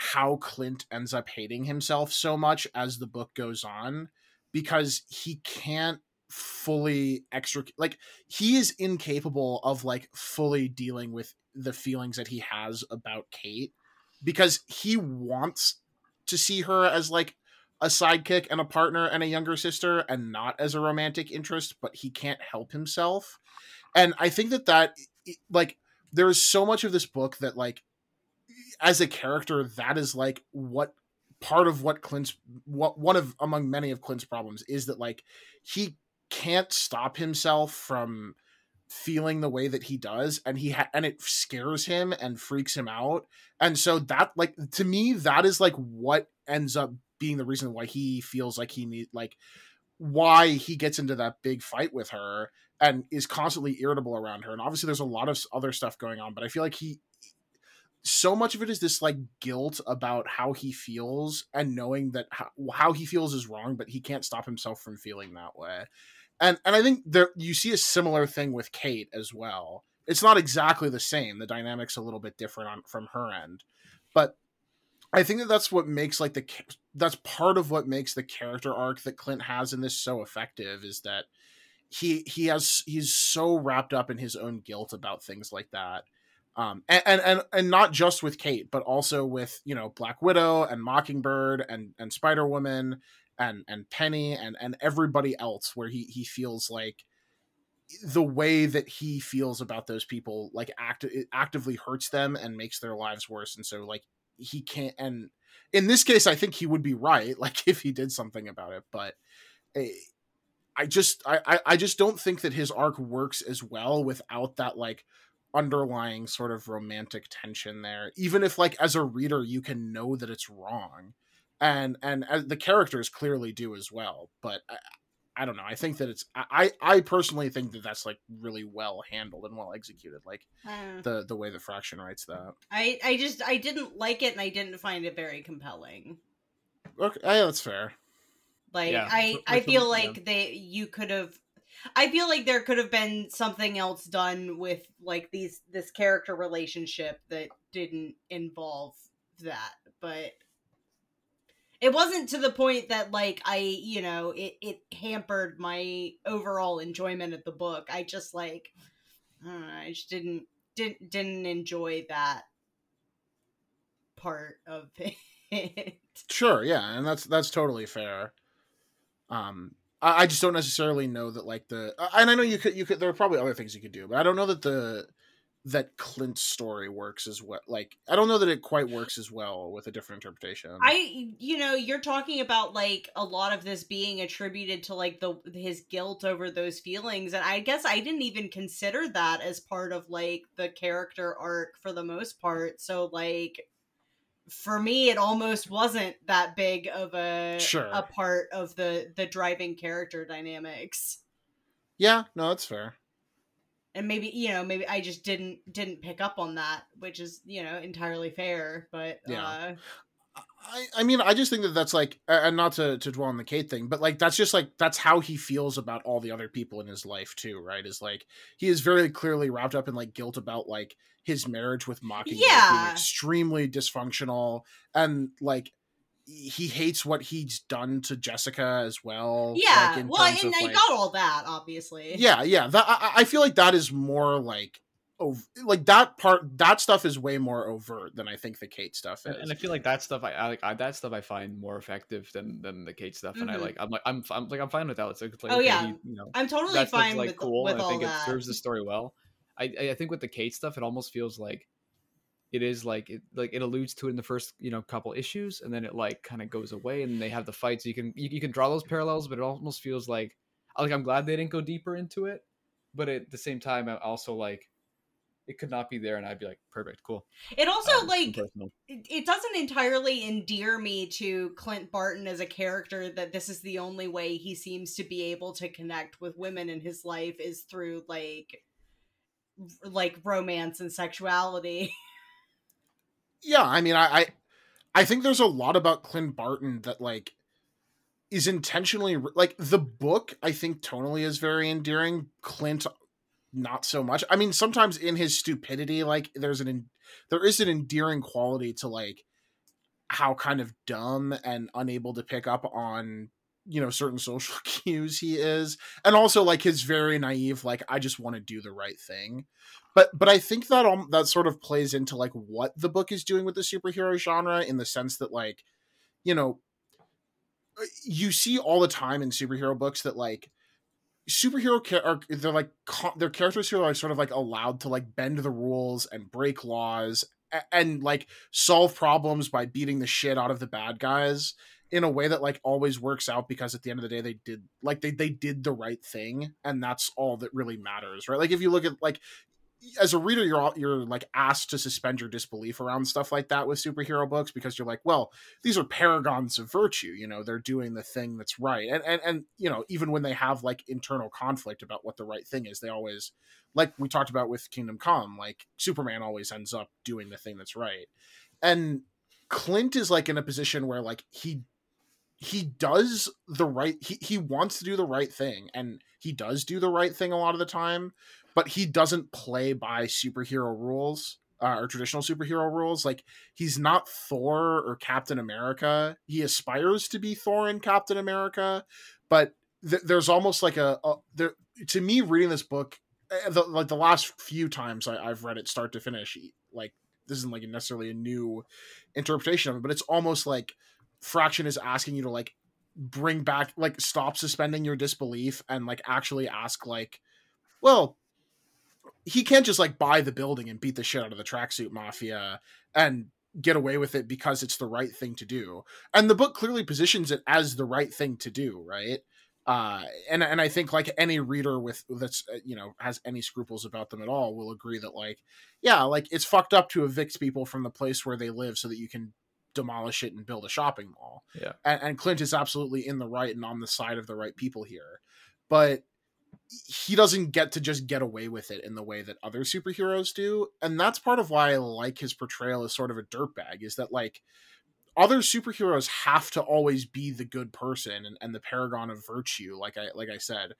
how clint ends up hating himself so much as the book goes on because he can't fully extricate like he is incapable of like fully dealing with the feelings that he has about kate because he wants to see her as like a sidekick and a partner and a younger sister and not as a romantic interest but he can't help himself. And i think that that like there is so much of this book that like as a character that is like what part of what clint's what one of among many of clint's problems is that like he can't stop himself from feeling the way that he does and he ha- and it scares him and freaks him out. And so that like to me that is like what ends up being the reason why he feels like he need like why he gets into that big fight with her and is constantly irritable around her. And obviously there's a lot of other stuff going on but i feel like he so much of it is this like guilt about how he feels and knowing that how, how he feels is wrong but he can't stop himself from feeling that way. And and i think there you see a similar thing with kate as well. It's not exactly the same. The dynamics a little bit different on from her end. But i think that that's what makes like the that's part of what makes the character arc that clint has in this so effective is that he he has he's so wrapped up in his own guilt about things like that um and and and not just with kate but also with you know black widow and mockingbird and and spider woman and and penny and and everybody else where he he feels like the way that he feels about those people like act actively hurts them and makes their lives worse. And so like he can't and in this case i think he would be right <laughs> like if he did something about it but eh, i just i i just don't think that his arc works as well without that like underlying sort of romantic tension there even if like as a reader you can know that it's wrong and and uh, the characters clearly do as well but I, I don't know i think that it's i i personally think that that's like really well handled and well executed like Uh, the the way that fraction writes that I I just I didn't like it and I didn't find it very compelling. okay yeah, that's fair Like Yeah, I I feel yeah. like they you could have I feel like there could have been something else done with like these this character relationship that didn't involve that, but it wasn't to the point that like I, you know, it it hampered my overall enjoyment of the book. I just like I don't know, I just didn't didn't didn't enjoy that part of <laughs> it. Sure, yeah, and that's that's totally fair. Um, I, I just don't necessarily know that like the, uh, and I know you could you could there are probably other things you could do, but I don't know that the that Clint's story works as well. Like I don't know that it quite works as well with a different interpretation. I you know, you're talking about like a lot of this being attributed to like the his guilt over those feelings and I guess I didn't even consider that as part of like the character arc for the most part. So like for me it almost wasn't that big of a Sure. a part of the the driving character dynamics. yeah, no, that's fair. And maybe you know, maybe I just didn't didn't pick up on that, which is, you know, entirely fair, but Yeah. uh I, I mean, I just think that that's like, and not to, to dwell on the Kate thing, but like, that's just like, that's how he feels about all the other people in his life too, right? Is like, he is very clearly wrapped up in like guilt about like his marriage with Mockingbird Yeah. being extremely dysfunctional and like, he hates what he's done to Jessica as well. yeah, like, in well, terms and of, I like- got all that obviously. yeah, yeah. That I, I feel like that is more like, ov- like that part, that stuff is way more overt than I think the Kate stuff is. And, and I feel like that stuff I, I like I, that stuff I find more effective than than the Kate stuff, and I Mhm. like I'm like I'm, I'm like I'm fine with that. It's like, Oh, yeah. he- you know, I'm totally that stuff's fine like with cool. with and I think that. it serves the story well. I I think with the Kate stuff, it almost feels like it is like it like it alludes to it in the first you know couple issues, and then it like kind of goes away, and they have the fights. You can you, you can draw those parallels, but it almost feels like like I'm glad they didn't go deeper into it, but at the same time, I also like it could not be there, and I'd be like perfect, cool. It also Um, like it, it doesn't entirely endear me to Clint Barton as a character that this is the only way he seems to be able to connect with women in his life is through like like romance and sexuality. yeah i mean I, I i think there's a lot about clint barton that like is intentionally like the book i think tonally is very endearing clint not so much i mean sometimes in his stupidity like there's an there is an endearing quality to like how kind of dumb and unable to pick up on you know certain social <laughs> cues he is and also like his very naive like i just want to do the right thing. But but i think that um, that sort of plays into like what the book is doing with the superhero genre in the sense that like you know uh, you see all the time in superhero books that like superhero cha- are they're like they're characters who are sort of like allowed to like bend the rules and break laws a- and like solve problems by beating the shit out of the bad guys in a way that like always works out because at the end of the day they did like they they did the right thing and that's all that really matters right? Like if you look at like as a reader you're all, you're like asked to suspend your disbelief around stuff like that with superhero books because you're like well these are paragons of virtue you know they're doing the thing that's right. And and, and you know even when they have like internal conflict about what the right thing is they always like we talked about with kingdom come like superman always ends up doing the thing that's right. And clint is like in a position where like he he does the right he, he wants to do the right thing and he does do the right thing a lot of the time but he doesn't play by superhero rules uh, or traditional superhero rules. Like he's not Thor or Captain America. He aspires to be Thor and Captain America, but th- there's almost like a, a, there to me reading this book. Eh, the, like the last few times I, I've read it start to finish, like this isn't like necessarily a new interpretation of it, but it's almost like Fraction is asking you to like bring back, like stop suspending your disbelief and like actually ask like, well, he can't just like buy the building and beat the shit out of the tracksuit mafia and get away with it because it's the right thing to do. And the book clearly positions it as the right thing to do, right? Uh, and and I think like any reader with that's uh, you know has any scruples about them at all will agree that like yeah like it's fucked up to evict people from the place where they live so that you can demolish it and build a shopping mall. Yeah, and, and Clint is absolutely in the right and on the side of the right people here, but he doesn't get to just get away with it in the way that other superheroes do. And that's part of why i like his portrayal as sort of a dirtbag is that like other superheroes have to always be the good person and, and the paragon of virtue like i like i said.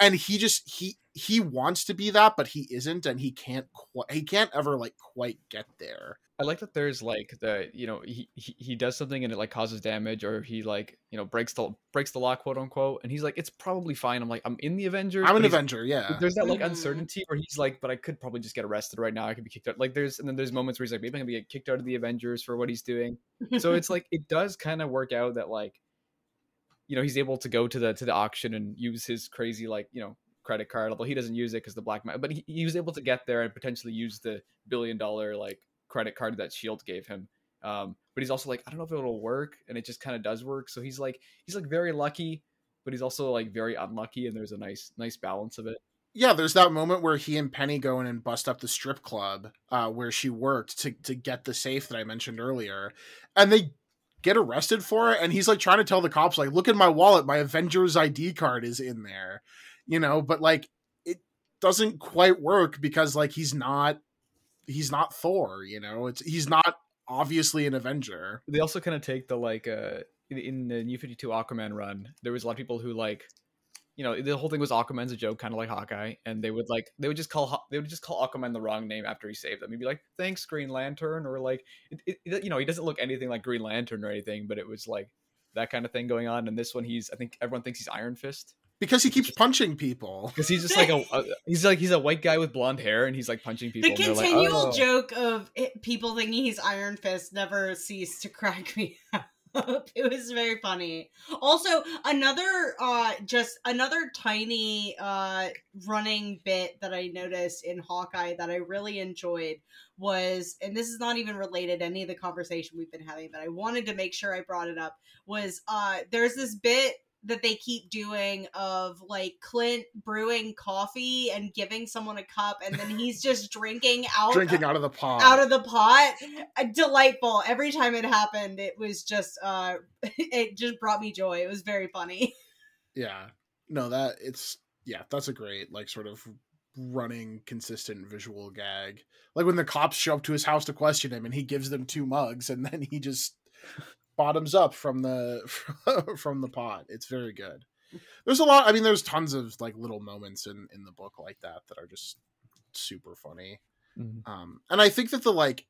And he just he he wants to be that but he isn't and he can't quite he can't ever like quite get there I like that there's like the you know he, he he does something and it like causes damage or he like you know breaks the breaks the law quote unquote and he's like it's probably fine. I'm like I'm in the Avengers. I'm an Avenger, yeah. There's that like Mhm. uncertainty where he's like, but I could probably just get arrested right now. I could be kicked out. Like there's and then there's moments where he's like maybe I'm gonna get kicked out of the Avengers for what he's doing. <laughs> So it's like it does kind of work out that like you know he's able to go to the to the auction and use his crazy like you know credit card although he doesn't use it because the black man but he, he was able to get there and potentially use the billion dollar like credit card that shield gave him. Um but he's also like i don't know if it'll work and it just kind of does work. So he's like he's like very lucky but he's also like very unlucky and there's a nice nice balance of it. Yeah, there's that moment where he and Penny go in and bust up the strip club uh, where she worked to to get the safe that I mentioned earlier, and they get arrested for it. And he's like trying to tell the cops, like, "Look in my wallet, my Avengers ID card is in there," you know. But like, it doesn't quite work because like he's not he's not Thor, you know. It's he's not obviously an Avenger. they also kind of take the like uh in, the new 52 aquaman run there was a lot of people who like you know the whole thing was aquaman's a joke kind of like hawkeye and they would like they would just call they would just call aquaman the wrong name after he saved them he'd be like thanks green lantern or like it, it- you know he doesn't look anything like green lantern or anything but it was like that kind of thing going on and this one he's i think everyone thinks he's iron fist Because he keeps punching people. because he's just like a, <laughs> a he's like he's a white guy with blonde hair and he's like punching people the and they're like, continual "Oh." joke of it, people thinking he's Iron Fist never ceased to crack me <laughs> up. It was very funny. Also, another uh just another tiny uh running bit that I noticed in Hawkeye that I really enjoyed was and this is not even related to any of the conversation we've been having, but I wanted to make sure I brought it up was uh there's this bit that they keep doing of like Clint brewing coffee and giving someone a cup and then he's <laughs> just drinking out Drinking out of the pot. out of the pot. <laughs> Uh, delightful. Every time it happened it was just uh <laughs> it just brought me joy. It was very funny. Yeah. No that it's yeah that's a great like sort of running consistent visual gag. Like when the cops show up to his house to question him and he gives them two mugs and then he just bottoms up from the <laughs> from the pot it's very good. There's a lot i mean there's tons of like little moments in in the book like that that are just super funny. Mhm. um and i think that the like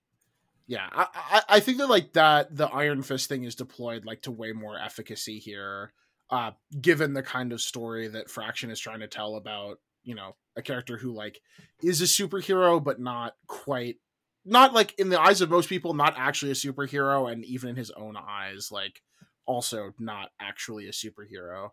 yeah I, I i think that like that the iron fist thing is deployed like to way more efficacy here uh given the kind of story that fraction is trying to tell about you know a character who like is a superhero but not quite not like in the eyes of most people not actually a superhero and even in his own eyes like also not actually a superhero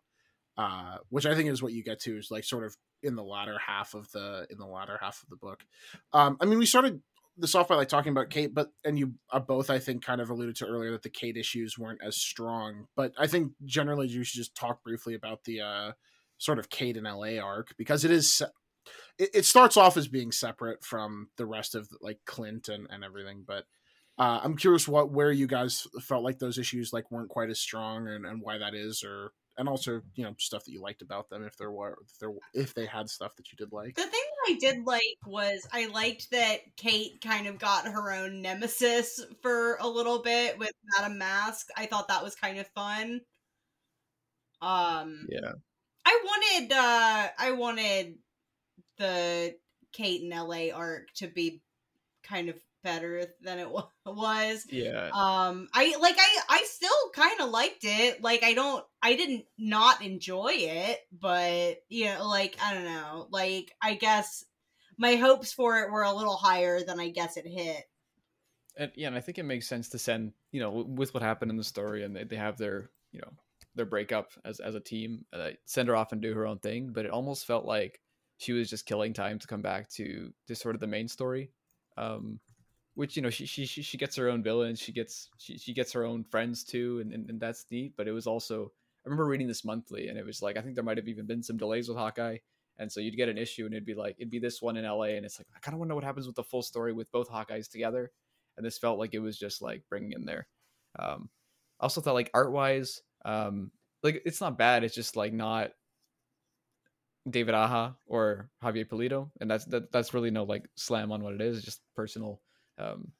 uh which i think is what you get to is like sort of in the latter half of the in the latter half of the book. Um i mean we started this off by like talking about kate but and you uh, both i think kind of alluded to earlier that the kate issues weren't as strong but i think generally you should just talk briefly about the uh sort of kate and la arc because it is it, it starts off as being separate from the rest of like Clint and, and everything, but uh, I'm curious what where you guys felt like those issues like weren't quite as strong and, and why that is, or and also you know stuff that you liked about them if there were if there if they had stuff that you did like. The thing that I did like was I liked that Kate kind of got her own nemesis for a little bit with Madame Masque. I thought that was kind of fun. Um, Yeah. I wanted uh I wanted the Kate and LA arc to be kind of better than it <laughs> was. Yeah. Um I like I I still kind of liked it. Like I don't I didn't not enjoy it, but you know like I don't know. Like I guess my hopes for it were a little higher than I guess it hit. and yeah, and I think it makes sense to send you know with what happened in the story, and they, they have their you know their breakup as as a team, uh, send her off and do her own thing. But it almost felt like she was just killing time to come back to to sort of the main story, um, which you know she she she gets her own villains, she gets she she gets her own friends too, and, and and that's neat. But it was also I remember reading this monthly, and it was like I think there might have even been some delays with Hawkeye. And so you'd get an issue, and it'd be like it'd be this one in LA, and it's like I kind of want to know what happens with the full story with both Hawkeyes together and this felt like it was just like bringing in there. Um, also thought like art wise, um, like it's not bad. It's just like not David Aja or Javier Pulido, and that's that, that's really no like slam on what it is. It's just personal um,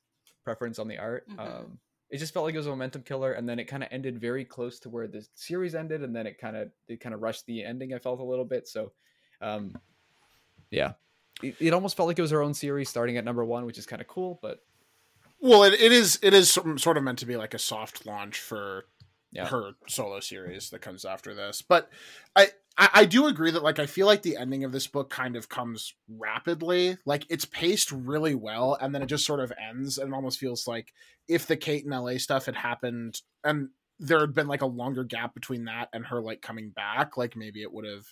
preference on the art. Mhm. Um, it just felt like it was a momentum killer, and then it kind of ended very close to where the series ended, and then it kind of it kind of rushed the ending. I felt a little bit so. Um, yeah, it, it almost felt like it was her own series starting at number one, which is kind of cool, but Well, it, it is it is sort sort of meant to be like a soft launch for Yeah. her solo series that comes after this. But I, I I do agree that like I feel like the ending of this book kind of comes rapidly. Like it's paced really well, and then it just sort of ends, and it almost feels like if the Kate and LA stuff had happened and there had been like a longer gap between that and her like coming back, like maybe it would have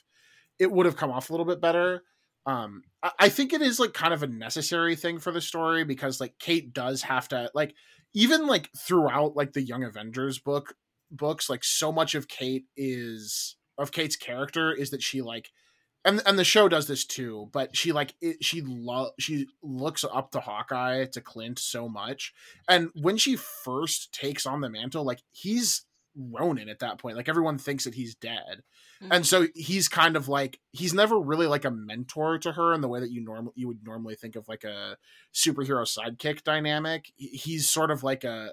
it would have come off a little bit better um I, I think it is like kind of a necessary thing for the story because like kate does have to like even like throughout like the young avengers book books like so much of kate is of kate's character is that she like and and the show does this too but she like it, she lo- she looks up to hawkeye to clint so much and when she first takes on the mantle like he's ronin at that point like everyone thinks that he's dead and so mm-hmm. he's kind of like he's never really like a mentor to her in the way that you normal you would normally think of like a superhero sidekick dynamic. He's sort of like a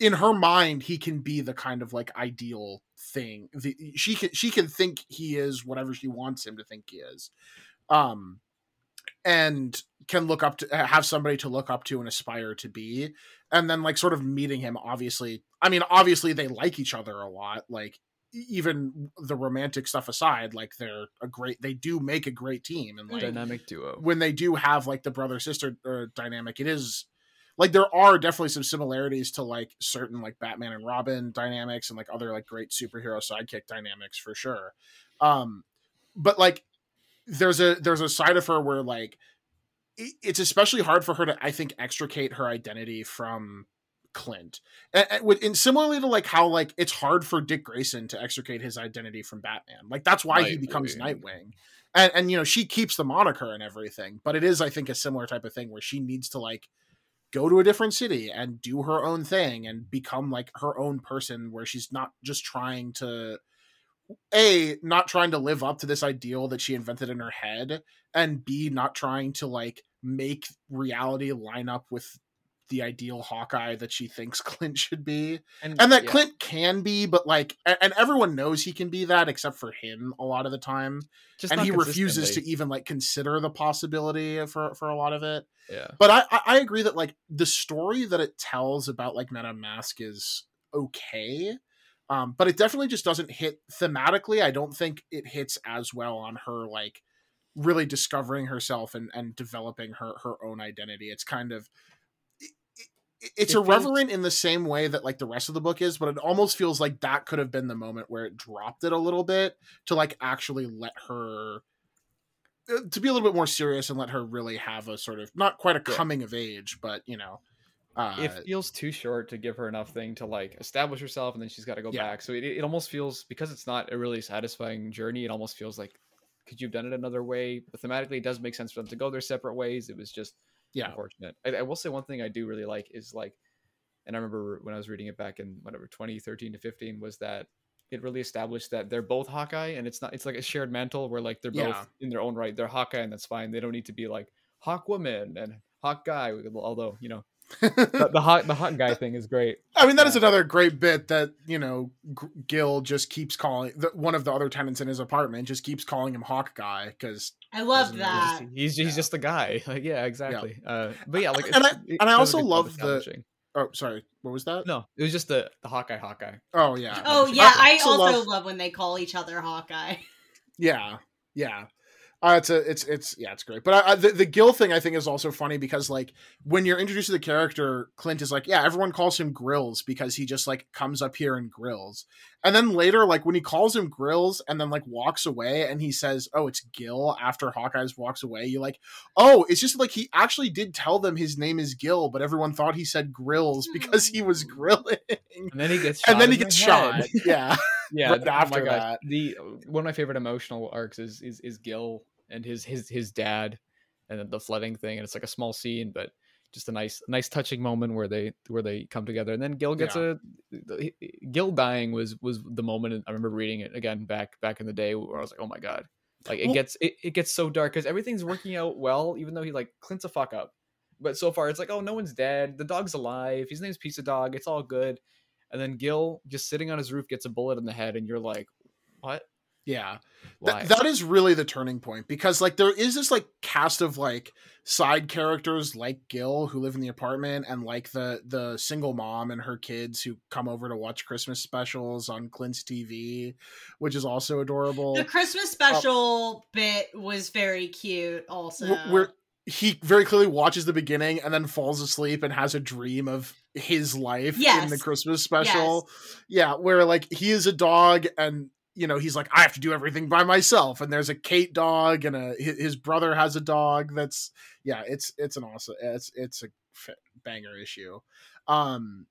in her mind he can be the kind of like ideal thing the, she can she can think he is whatever she wants him to think he is um and can look up to have somebody to look up to and aspire to be and then like sort of meeting him obviously i mean obviously they like each other a lot like even the romantic stuff aside like they're a great they do make a great team and like dynamic duo. when they do have like the brother sister uh, dynamic it is like there are definitely some similarities to like certain like batman and robin dynamics and like other like great superhero sidekick dynamics for sure. Um but like there's a there's a side of her where like it's especially hard for her to i think extricate her identity from clint. And, and, similarly to like how like it's hard for dick grayson to extricate his identity from batman. Like that's why he becomes nightwing. And and you know she keeps the moniker and everything but it is i think a similar type of thing where she needs to like go to a different city and do her own thing and become like her own person where she's not just trying to a not trying to live up to this ideal that she invented in her head and b not trying to like make reality line up with the ideal hawkeye that she thinks <laughs> clint should be and that yeah. clint can be but like and everyone knows he can be that except for him a lot of the time Just and he refuses to even like consider the possibility for for a lot of it Yeah. but I, I agree that like the story that it tells about like Madame Masque is okay, um, but it definitely just doesn't hit thematically. I don't think it hits as well on her like really discovering herself and and developing her her own identity. It's kind of it's It feels- irreverent in the same way that like the rest of the book is, but it almost feels like that could have been the moment where it dropped it a little bit to like actually let her uh, to be a little bit more serious and let her really have a sort of not quite a Yeah. coming of age, but you know, uh, it feels too short to give her enough thing to like establish herself and then she's got to go Yeah. back so it, it almost feels because it's not a really satisfying journey it almost feels like could you have done it another way? But thematically, it does make sense for them to go their separate ways. It was just Yeah. unfortunate. I, I will say one thing I do really like is like, and I remember when I was reading it back in whatever 2013 to 15 was that it really established that they're both Hawkeye, and it's not it's like a shared mantle where like they're both Yeah. in their own right. They're Hawkeye, and that's fine. They don't need to be like Hawk Woman and Hawk Guy. Although you know the, the hot the hot <laughs> guy thing is great. I mean, that is another great bit that you know G- Gil just keeps calling the, one of the other tenants in his apartment just keeps calling him Hawk Guy because I love that. He's he's Yeah. just the guy. <laughs> Like yeah, exactly. Uh, but yeah, like And I- it's- and I also love the- oh sorry what was that No, it was just the the Hawkeye Hawkeye. oh yeah Oh yeah, I also also love- love when they call each other Hawkeye. <laughs> Yeah, yeah. Uh, it's a, it's, it's, yeah, it's great. But I, I, the, the Gil thing I think is also funny because like when you're introduced to the character, Clint is like, yeah, everyone calls him Grills because he just like comes up here and grills. And then later, like when he calls him Grills and then like walks away and he says, oh, it's Gil after Hawkeye's walks away, you're like, oh, it's just like he actually did tell them his name is Gil, but everyone thought he said Grills because he was grilling. And then he gets shot And then he in the gets head. shot. Yeah. <laughs> yeah right th- oh my after that. the one of my favorite emotional arcs is is, is gil and his his his dad and then the flooding thing and it's like a small scene but just a nice nice touching moment where they where they come together. And then gil gets Yeah. a gil dying was was the moment i remember reading it again back back in the day where i was like oh my god. Like it Well- gets it, it gets so dark because everything's working out well even though he like clints a fuck up. But so far it's like oh no one's dead. The dog's alive. His name's pizza dog. It's all good. And then Gil just sitting on his roof gets a bullet in the head, and you're like, "What? Yeah. Why?" Th- that is really the turning point because like there is this like cast of like side characters like Gil who live in the apartment and like the the single mom and her kids who come over to watch Christmas specials on Clint's TV, which is also adorable. The Christmas uh, special bit was very cute. Also, Wh- Where he very clearly watches the beginning and then falls asleep and has a dream of his life in the Christmas special. Yeah, where like he is a dog and you know he's like I have to do everything by myself. And there's a Kate dog and a his brother has a dog that's yeah it's it's an awesome it's it's a banger issue. Um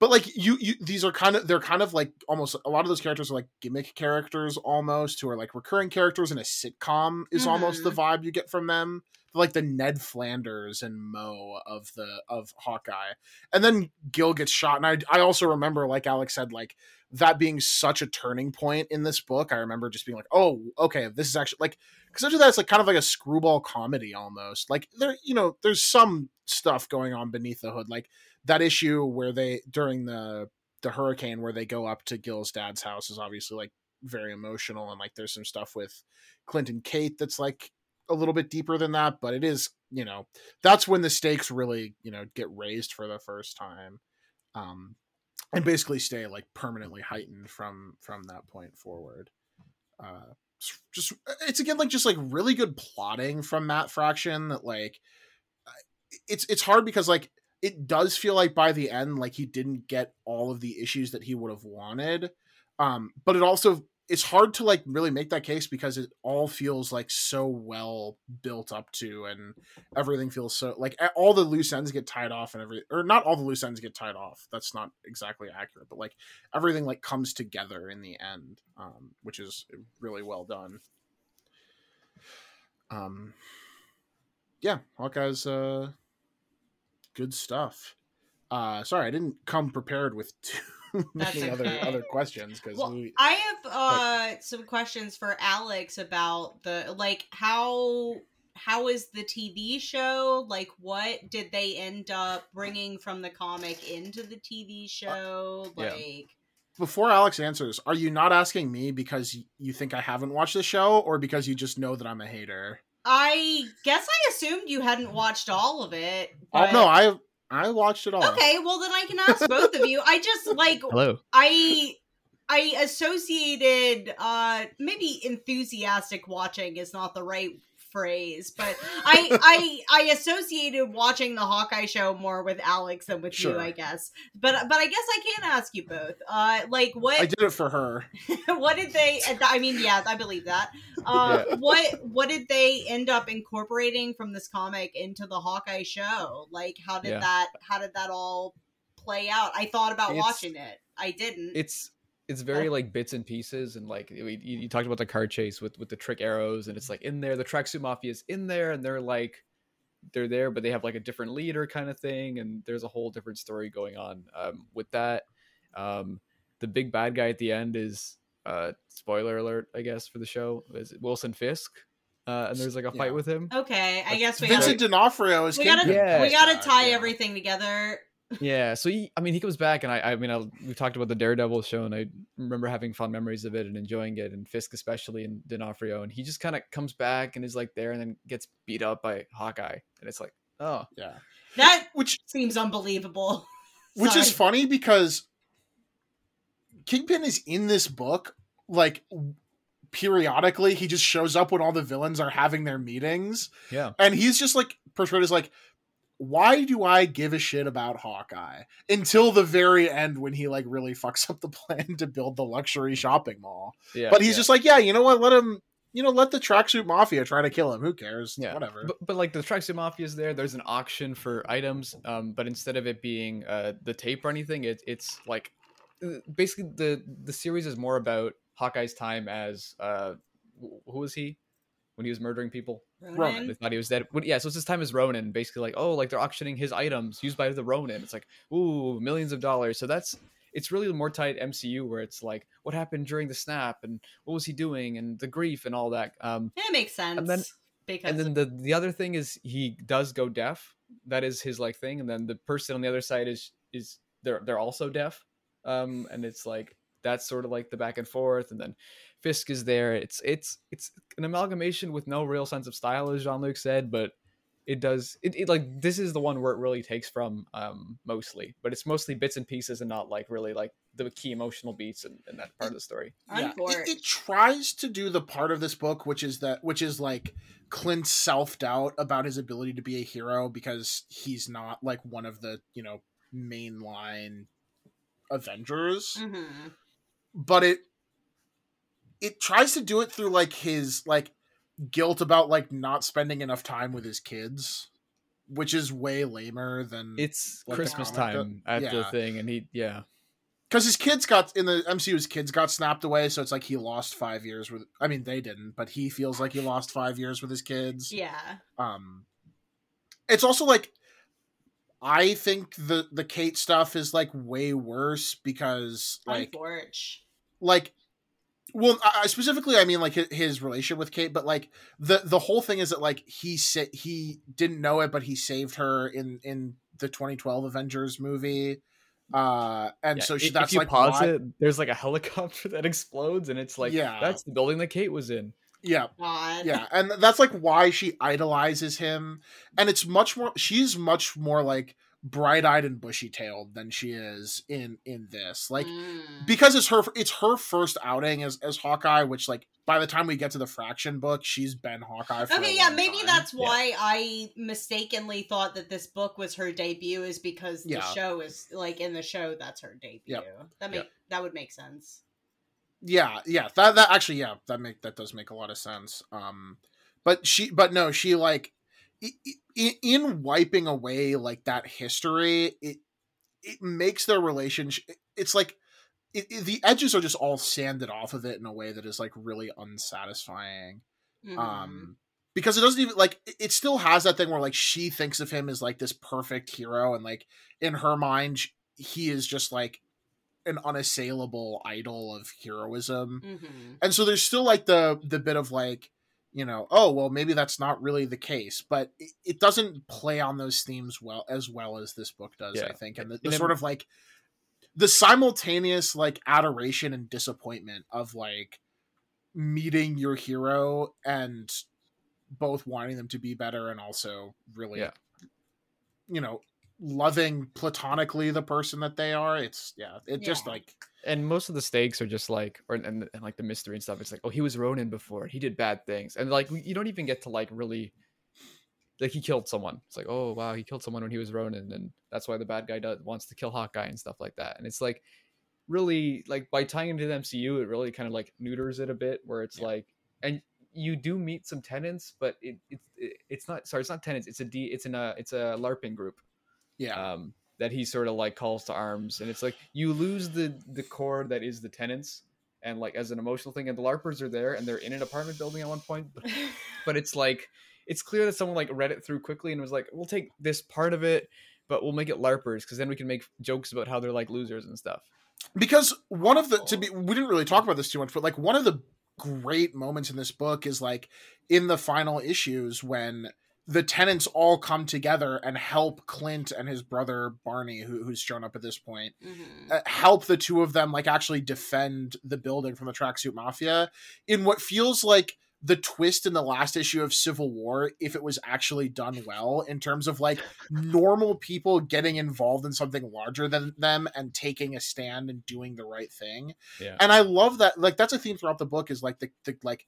but like you, you these are kind of they're kind of like almost a lot of those characters are like gimmick characters almost who are like recurring characters in a sitcom is almost the vibe you get from them like the Ned Flanders and Mo of the of Hawkeye. And then Gil gets shot and I I also remember like Alex said like that being such a turning point in this book. I remember just being like, "Oh, okay, this is actually like cuz after that it's like kind of like a screwball comedy almost. Like there you know, there's some stuff going on beneath the hood like that issue where they during the the hurricane where they go up to Gil's dad's house is obviously like very emotional and like there's some stuff with Clint and Kate that's like a little bit deeper than that, but it is, you know, that's when the stakes really, you know, get raised for the first time. Um and basically stay like permanently heightened from from that point forward. Uh just it's again like just like really good plotting from Matt Fraction that like it's it's hard because like it does feel like by the end like he didn't get all of the issues that he would have wanted um but it also it's hard to like really make that case because it all feels like so well built up to and everything feels so like all the loose ends get tied off and every or not all the loose ends get tied off that's not exactly accurate but like everything like comes together in the end um which is really well done. Um yeah hawkeye's uh good stuff. Uh sorry i didn't come prepared with <laughs> That's <laughs> many other okay. other questions because Well, we I have uh some questions for Alex about the like how how is the TV show? Like what did they end up bringing from the comic into the TV show? yeah. Like before alex answers are you not asking me because you think i haven't watched the show or because you just know that i'm a hater I guess I assumed you hadn't watched all of it. oh but- no i i watched it all Okay, well then I can ask both of you. I just <laughs> like Hello. I I associated uh maybe enthusiastic watching is not the right phrase, but I I I associated watching the Hawkeye show more with Alex than with Sure. you, I guess. But but I guess I can ask you both. Uh like what i did it for her <laughs> what did they I mean, yeah, I believe that. Uh Yeah. what what did they end up incorporating from this comic into the Hawkeye show? Like how did Yeah. that how did that all play out? I thought about It's- watching it. I didn't. It's it's very like bits and pieces and like we, you, you talked about the car chase with with the trick arrows and it's like in there the tracksuit mafia is in there and they're like they're there but they have like a different leader kind of thing and there's a whole different story going on um, with that um, the big bad guy at the end is uh spoiler alert i guess for the show is wilson fisk uh, and there's like a fight Yeah. with him Okay, I guess we Vincent gotta, D'Onofrio is we gotta, Yeah. we gotta tie yeah. everything together. Yeah so he i mean he comes back and i i mean I, we talked about the daredevil show and i remember having fond memories of it and enjoying it and fisk especially and d'onofrio and he just kind of comes back and is like there and then gets beat up by hawkeye and it's like oh. Yeah, That which seems unbelievable. <laughs> which is funny because Kingpin is in this book like periodically he just shows up when all the villains are having their meetings. Yeah. And he's just like portrayed as like why do I give a shit about Hawkeye until the very end when he like really fucks up the <laughs> plan to build the luxury shopping mall? yeah but he's yeah. just like, yeah, you know what? Let him, you know, let the tracksuit mafia try to kill him. Who cares? Yeah, whatever. But, but like the tracksuit mafia is there. There's an auction for items, um, but instead of it being uh, the tape or anything, it, it's like uh, basically the the series is more about Hawkeye's time as uh, who was he when he was murdering people? Ronan? They thought he was dead. Yeah, so it's his time as Ronin, basically like oh, like they're auctioning his items used by the Ronin. It's like ooh, millions of dollars. So that's it's really more tight MCU where it's like what happened during the snap and what was he doing and the grief and all that. Um, Yeah, it makes sense. then- because and then the the other thing is he does go deaf that is his like thing and then the person on the other side is is they're they're also deaf um and it's like that's sort of like the back and forth and then fisk is there it's it's it's an amalgamation with no real sense of style as jean-luc said but it does it, it like this is the one where it really takes from um mostly but it's mostly bits and pieces and not like really like the key emotional beats in, in that part of the story yeah, Unfortunate. it, it tries to do the part of this book which is that which is like Clint's self doubt about his ability to be a hero because he's not like one of the you know mainline Avengers. Mhm. but it it tries to do it through like his like guilt about like not spending enough time with his kids which is way lamer than it's Like christmas comic, time at the thing and he yeah because his kids got in the mcu's kids got snapped away so it's like he lost five years with i mean they didn't but he feels like he lost five years with his kids Yeah. um it's also like i think the the kate stuff is like way worse because like Unfortunate. like well I, I- specifically i mean like his, his relationship with kate but like the the whole thing is that like he said he didn't know it but he saved her in in the 2012 avengers movie uh and Yeah, so i- she if that's you like pause why- it, there's like a helicopter <laughs> that explodes, and it's like, Yeah. that's the building that Kate was in. yeah God. yeah and that's like why she idolizes him and it's much more she's much more like bright-eyed and bushy-tailed than she is in in this like Mm. because it's her it's her first outing as as Hawkeye, which like by the time we get to the Fraction book, she's been Hawkeye. Okay, yeah, maybe time. that's Yeah. why I mistakenly thought that this book was her debut, is because the Yeah. show is like in the show that's her debut. That make Yep. that would make sense. yeah, yeah. That that actually, yeah, that make that does make a lot of sense. Um, but she, but no, she like i- i- in wiping away like that history, it it makes their relationship. It's like. It, it- the edges are just all sanded off of it in a way that is like really unsatisfying. Mhm. um because it doesn't even like it- still has that thing where like she thinks of him as like this perfect hero and like in her mind he is just like an unassailable idol of heroism Mhm. and so there's still like the the bit of like you know oh well maybe that's not really the case but it, it doesn't play on those themes well as well as this book does i think and the, the then- sort of like the simultaneous like adoration and disappointment of like meeting your hero and both wanting them to be better and also really Yeah. you know loving platonically the person that they are it's yeah it just like And most of the stakes are just like, or and, and like the mystery and stuff. It's like, oh, he was Ronin before. He did bad things, and like you don't even get to like really, like he killed someone. It's like, oh wow, he killed someone when he was Ronin, and that's why the bad guy does wants to kill Hawkeye and stuff like that. And it's like, really like by tying into the MCU, it really kind of like neuters it a bit, where it's Yeah. like, and you do meet some tenants, but it, it's it, it's not sorry, it's not tenants. It's a D. It's in a it's a LARPing group. yeah Um, that he sort of like calls to arms, and it's like you lose the the core that is the tenants, and like as an emotional thing, and the larpers are there, and they're in an apartment building at one point, but, <laughs> but it's like it's clear that someone like read it through quickly and was like, we'll take this part of it, but we'll make it larpers because then we can make jokes about how they're like losers and stuff. because one of the to be we didn't really talk about this too much but like one of the great moments in this book is like in the final issues when the tenants all come together and help clint and his brother barney who, who's shown up at this point Mhm. uh, help the two of them like actually defend the building from the tracksuit mafia in what feels like the twist in the last issue of Civil War if it was actually done well in terms of like normal people getting involved in something larger than them and taking a stand and doing the right thing. Yeah. And I love that like that's a theme throughout the book is like the, the like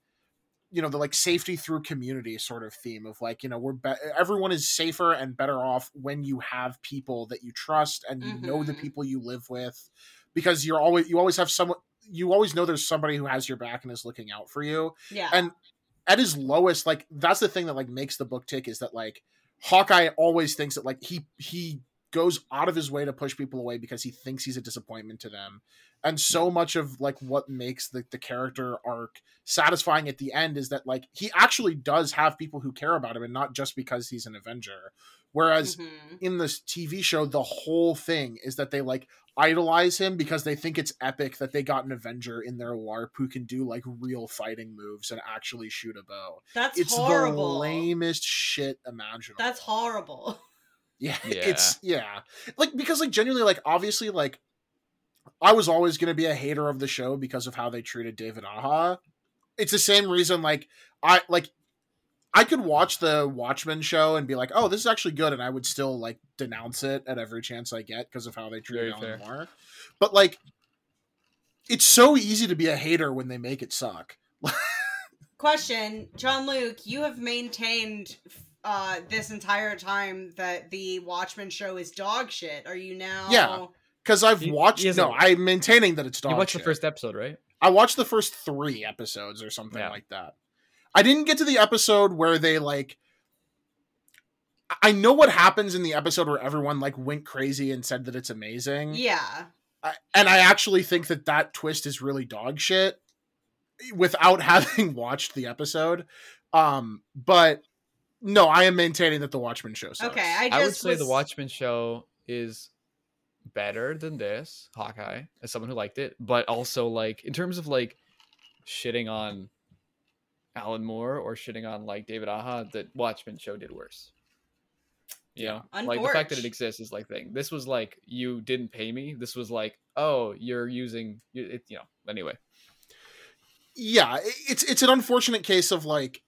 you know the like safety through community sort of theme of like you know we're be- everyone is safer and better off when you have people that you trust and you know the Mhm. people you live with because you're always you always have someone you always know there's somebody who has your back and is looking out for you Yeah. and at his lowest like that's the thing that like makes the book tick is that like hawkeye always thinks that like he he goes out of his way to push people away because he thinks he's a disappointment to them and so much of like what makes the, the character arc satisfying at the end is that like he actually does have people who care about him and not just because he's an avenger whereas Mhm. in this TV show, the whole thing is that they like idolize him because they think it's epic that they got an Avenger in their LARP who can do like real fighting moves and actually shoot a bow. That's It's horrible. the lamest shit imaginable. That's horrible. <laughs> yeah, Yeah. it's yeah, like because like genuinely like obviously like I was always gonna be a hater of the show because of how they treated David Aja. It's the same reason like I like I could watch the Watchmen show and be like, "Oh, this is actually good," and I would still like denounce it at every chance I get because of how they treated Very Alan Moore. But like, it's so easy to be a hater when they make it suck. <laughs> Question, Jean-Luc, you have maintained uh this entire time that the Watchmen show is dog shit. Are you now Yeah. Because I've He- watched. he no, I'm maintaining that it's dog shit. you watched shit. the first episode, right? I watched the first three episodes or something Yeah. like that. I didn't get to the episode where they like. I know what happens in the episode where everyone like went crazy and said that it's amazing. Yeah. I, and I actually think that that twist is really dog shit without <laughs> having watched the episode. Um, but no, I am maintaining that the Watchmen show sucks. Okay, I just I would say the was- Watchmen show is better than this Hawkeye as someone who liked it, but also like in terms of like shitting on Alan Moore or shitting on like David Aja, that Watchmen show did worse. You know, like the fact that it exists is like thing. This was like you didn't pay me. This was like oh you're using you- it. You know. Anyway, yeah, it's it's an unfortunate case of like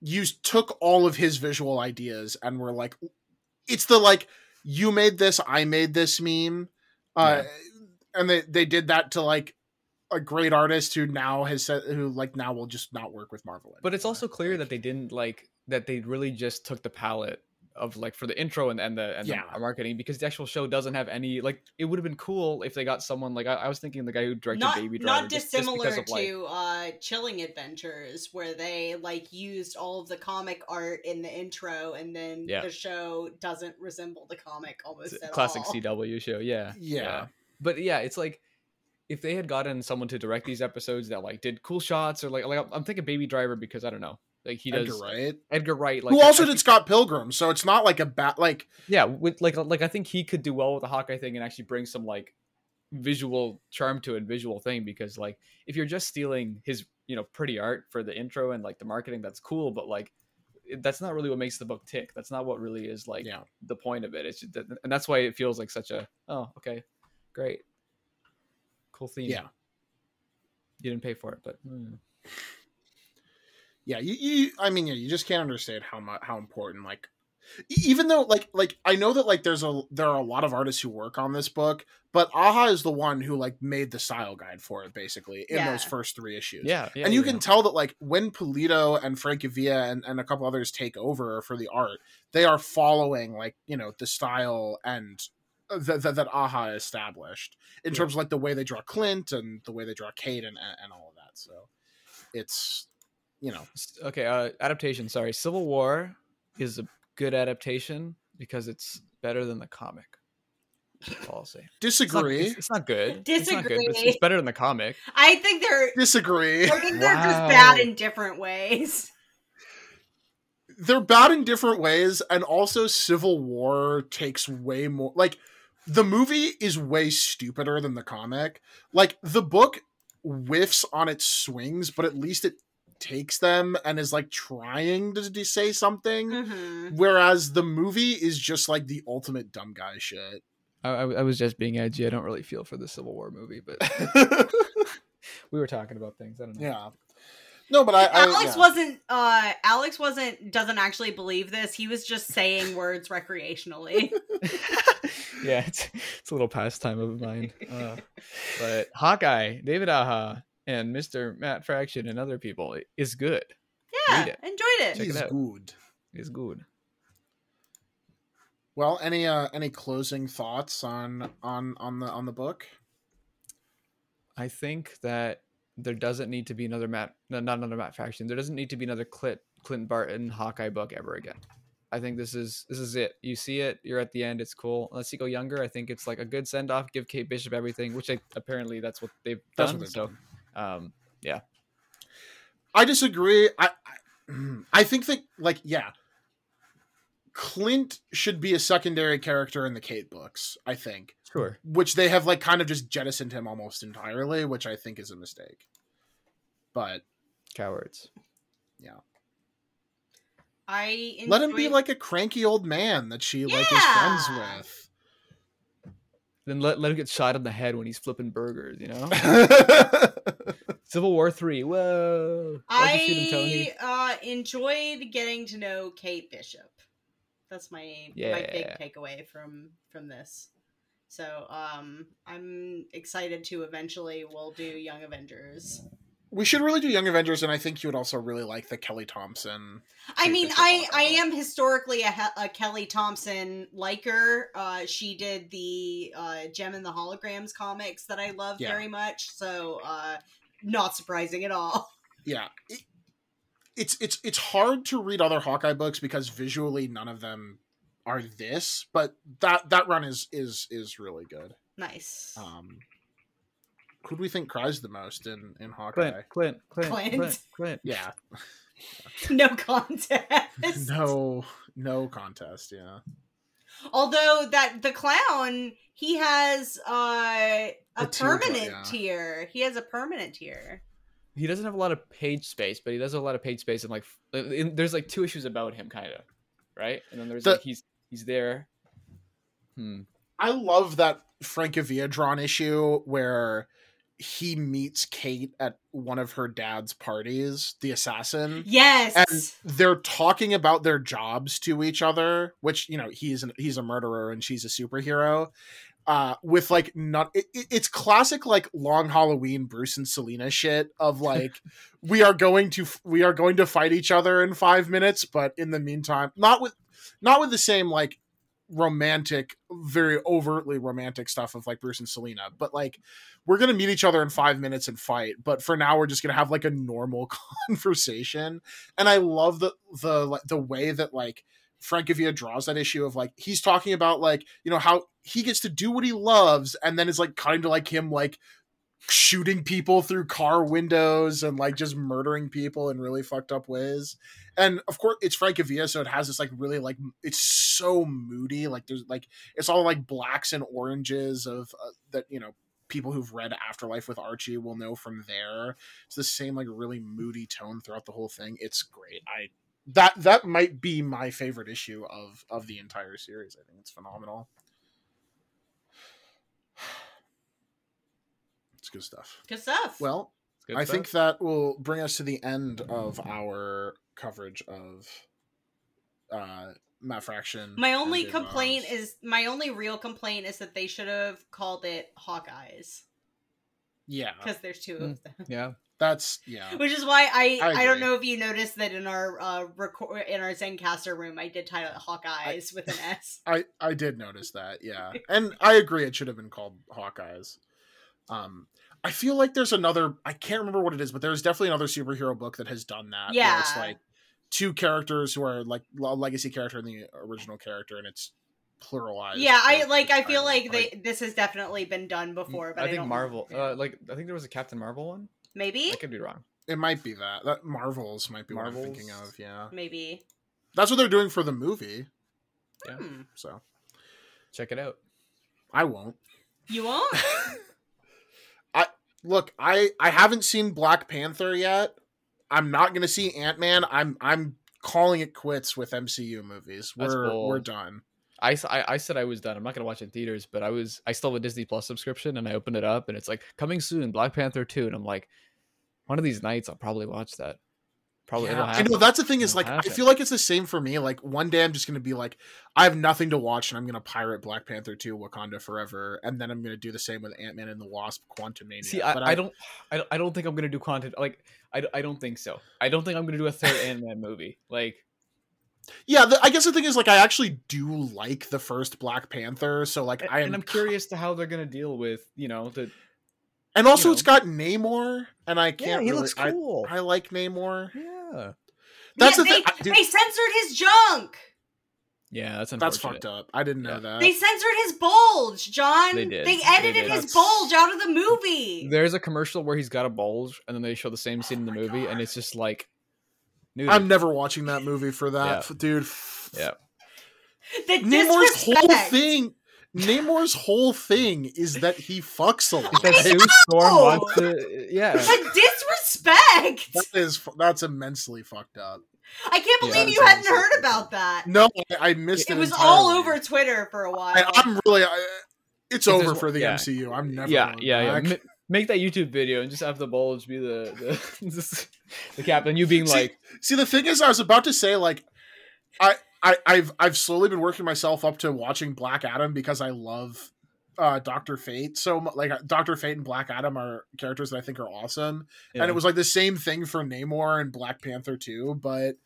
you took all of his visual ideas and were like, it's the like you made this, I made this meme, uh, and they they did that to like a great artist who now has said who like now will just not work with Marvel. but it's also clear that they didn't like that they really just took the palette of like for the intro and, and the and Yeah. the marketing because the actual show doesn't have any like it would have been cool if they got someone like I, I was thinking the guy who directed not, Baby Driver not just, just dissimilar like, to uh chilling adventures where they like used all of the comic art in the intro and then Yeah. the show doesn't resemble the comic almost at classic all. <laughs> CW show yeah yeah. but yeah it's like if they had gotten someone to direct these episodes that like did cool shots or like like I'm thinking Baby Driver because I don't know like he does Edgar Wright, Edgar Wright like who also I did think- Scott Pilgrim, so it's not like a bat like yeah with like like i think he could do well with the hawkeye thing and actually bring some like visual charm to it visual thing because like if you're just stealing his you know pretty art for the intro and like the marketing that's cool but like that's not really what makes the book tick that's not what really is like yeah. the point of it it's just, that- and that's why it feels like such a oh okay great cool theme Yeah. you didn't pay for it but mm. Yeah you, you i mean yeah you just can't understand how much how important like even though like like i know that like there's a there are a lot of artists who work on this book but aja is the one who like made the style guide for it basically in Yeah. those first three issues yeah, yeah and you yeah. can tell that like when Pulido and Francavilla and, and a couple others take over for the art, they are following like you know the style and uh, that that, that Aja established in Yeah. terms of like the way they draw Clint and the way they draw Kate and, and all of that. So it's you know okay uh adaptation sorry civil war is a good adaptation because it's better than the comic That's all I'll say. It's not, Disagree. it's, it's not good. It's not good, but it's, Disagree. it's better than the comic. I think they're Disagree. I think they're just bad in different ways. They're bad in different ways, and also Civil War takes way more. Like the movie is way stupider than the comic. Like the book whiffs on its swings, but at least it takes them and is like trying to, to say something. Mhm. Whereas the movie is just like the ultimate dumb guy shit. I, I, I was just being edgy. I don't really feel for the Civil War movie, but <laughs> <laughs> we were talking about things. I don't know. yeah. No, but I, I Alex yeah. wasn't uh Alex wasn't doesn't actually believe this. He was just saying words recreationally. <laughs> yeah, it's, it's a little pastime of mine. Uh, but Hawkeye, David Aja, and Mr. Matt Fraction and other people is good. Yeah, it. enjoyed it. Check it He's out. good. Is good. Well, any uh any closing thoughts on on on the on the book? I think that there doesn't need to be another Matt, no, not another Matt Fraction. There doesn't need to be another Clint Clint Barton Hawkeye book ever again. I think this is this is it. You see it, you're at the end. It's cool. Unless you go younger, I think it's like a good send off. Give Kate Bishop everything, which I, apparently that's what they've That's done. what so, done. Um, yeah, I disagree. I, I <clears throat> I think that like yeah, Clint should be a secondary character in the Kate books. I think, sure. which they have like kind of just jettisoned him almost entirely, which I think is a mistake. But Cowards. Yeah. I let him be like a cranky old man that she like is friends with. Then let, let him get shot in the head when he's flipping burgers, you know? <laughs> Civil War 3. Whoa. Why'd you shoot him, Tony? I uh, enjoyed getting to know Kate Bishop. That's my my big Yeah. takeaway from from this. So um, I'm excited to eventually we'll do Young Avengers. We should really do Young Avengers, and I think you would also really like the Kelly Thompson. I mean, I I am historically a, a Kelly Thompson liker. Uh, she did the uh, Jem and the Holograms comics that I love Yeah. very much. So uh, not surprising at all. <laughs> yeah it, it's it's it's hard to read other hawkeye books because visually none of them are this but that that run is is is really good Nice. um who do we think cries the most in in hawkeye Clint, Clint, Clint, Clint. Clint, Clint. yeah <laughs> no contest. no no contest yeah Although that the clown, he has uh, a A teardrop, permanent yeah. tier. He has a permanent tier. He doesn't have a lot of page space, but he does have a lot of page space and like in, there's like two issues about him kind of, right? And then there's The- like he's he's there. Hmm. i love that Frank francavilla drawn issue where he meets kate at one of her dad's parties the assassin Yes. and they're talking about their jobs to each other which you know he's an, he's a murderer and she's a superhero uh with like not it, it- it's classic like long halloween bruce and selena shit of <laughs> like we are going to we are going to fight each other in five minutes but in the meantime not with not with the same like romantic very overtly romantic stuff of like bruce and selena but like we're gonna meet each other in five minutes and fight but for now we're just gonna have like a normal <laughs> conversation. And i love the the like the way that like francavilla draws that issue of like he's talking about like you know how he gets to do what he loves and then it's like kind of like him like shooting people through car windows and like just murdering people in really fucked up ways. And of course it's francavilla so it has this like really like it's so moody like there's like it's all like blacks and oranges of uh, that you know people who've read afterlife with archie will know from there. It's the same like really moody tone throughout the whole thing. It's great. I that that might be my favorite issue of of the entire series. I think it's phenomenal good stuff Good stuff. well good I stuff. think that will bring us to the end of our coverage of uh Matt Fraction. my only complaint Adams. is my only real complaint is that they should have called it Hawkeyes yeah, because there's two Mm. of them. yeah. that's yeah. Which is why I I I, don't know if you noticed that in our uh record in our Zencastr room I did title it Hawkeyes with an S. <laughs> I I did notice that, yeah, <laughs> and I agree it should have been called Hawkeyes. Um, I feel like there's another. I can't remember what it is, but there's definitely another superhero book that has done that. where it's like two characters who are like a legacy character and the original character, and it's pluralized. Yeah, I like. I feel title. like they. This has definitely been done before, but I, I think don't Marvel. Yeah. Uh, like I think there was a Captain Marvel one. maybe, I could be wrong. it might be that. That Marvels might be what I'm thinking of. Yeah, maybe. that's what they're doing for the movie. Yeah. Hmm. So Check it out. I won't. You won't. <laughs> Look, I I haven't seen Black Panther yet. I'm not gonna see Ant Man. I'm I'm calling it quits with MCU movies. We're we're done. I- I said I was done. I'm not gonna watch it in theaters, but I was. I still have a Disney Plus subscription, and I opened it up, and it's like coming soon, Black Panther two, and I'm like, one of these nights I'll probably watch that. Probably. Yeah, it'll I know that's the thing is It'll like I happen. feel like it's the same for me. Like one day I'm just gonna be like, I have nothing to watch and I'm gonna pirate Black Panther 2 Wakanda Forever, and then I'm gonna do the same with Ant Man and the Wasp Quantumania. See, I, But I, don't, I, don't- I don't think I'm gonna do content. Like, I, don't- I don't think so. I don't think I'm gonna do a third <laughs> Ant Man movie. Like, Yeah, the, I guess the thing is like I actually do like the first Black Panther, so like I am, and I'm curious to how they're gonna deal with, you know, the. and also you it's got Namor, and I can't. he really, looks cool. I, I like Namor. yeah. That's Yeah, the thing. They, I- they censored his junk. Yeah, that's that's fucked up. I didn't know Yeah. that. They censored his bulge, John. They did. They They edited did. his That's- bulge out of the movie. There's a commercial where he's got a bulge, and then they show the same oh scene in the my movie, and it's just like, dude, I'm never watching that movie for that, Yeah. dude. Yeah. The Namor's whole thing. Namor's whole thing is that he fucks a lot. that Sue Storm wants to, yeah. The disrespect. That is that's immensely fucked up. I can't believe that you hadn't heard fucked about that. No, I, I missed it. It was all over Twitter for a while. And I'm really. I, it's over for the yeah. MCU. I'm never. yeah, going yeah, yeah. back. Ma- make that YouTube video and just have the bulge be the the, <laughs> the captain. You being See, like, See, the thing is, I was about to say, like, I, I, I've, I've slowly been working myself up to watching Black Adam because I love uh Doctor Fate. So, like, Doctor Fate and Black Adam are characters that I think are awesome, and it was like the same thing for Namor and Black Panther too. But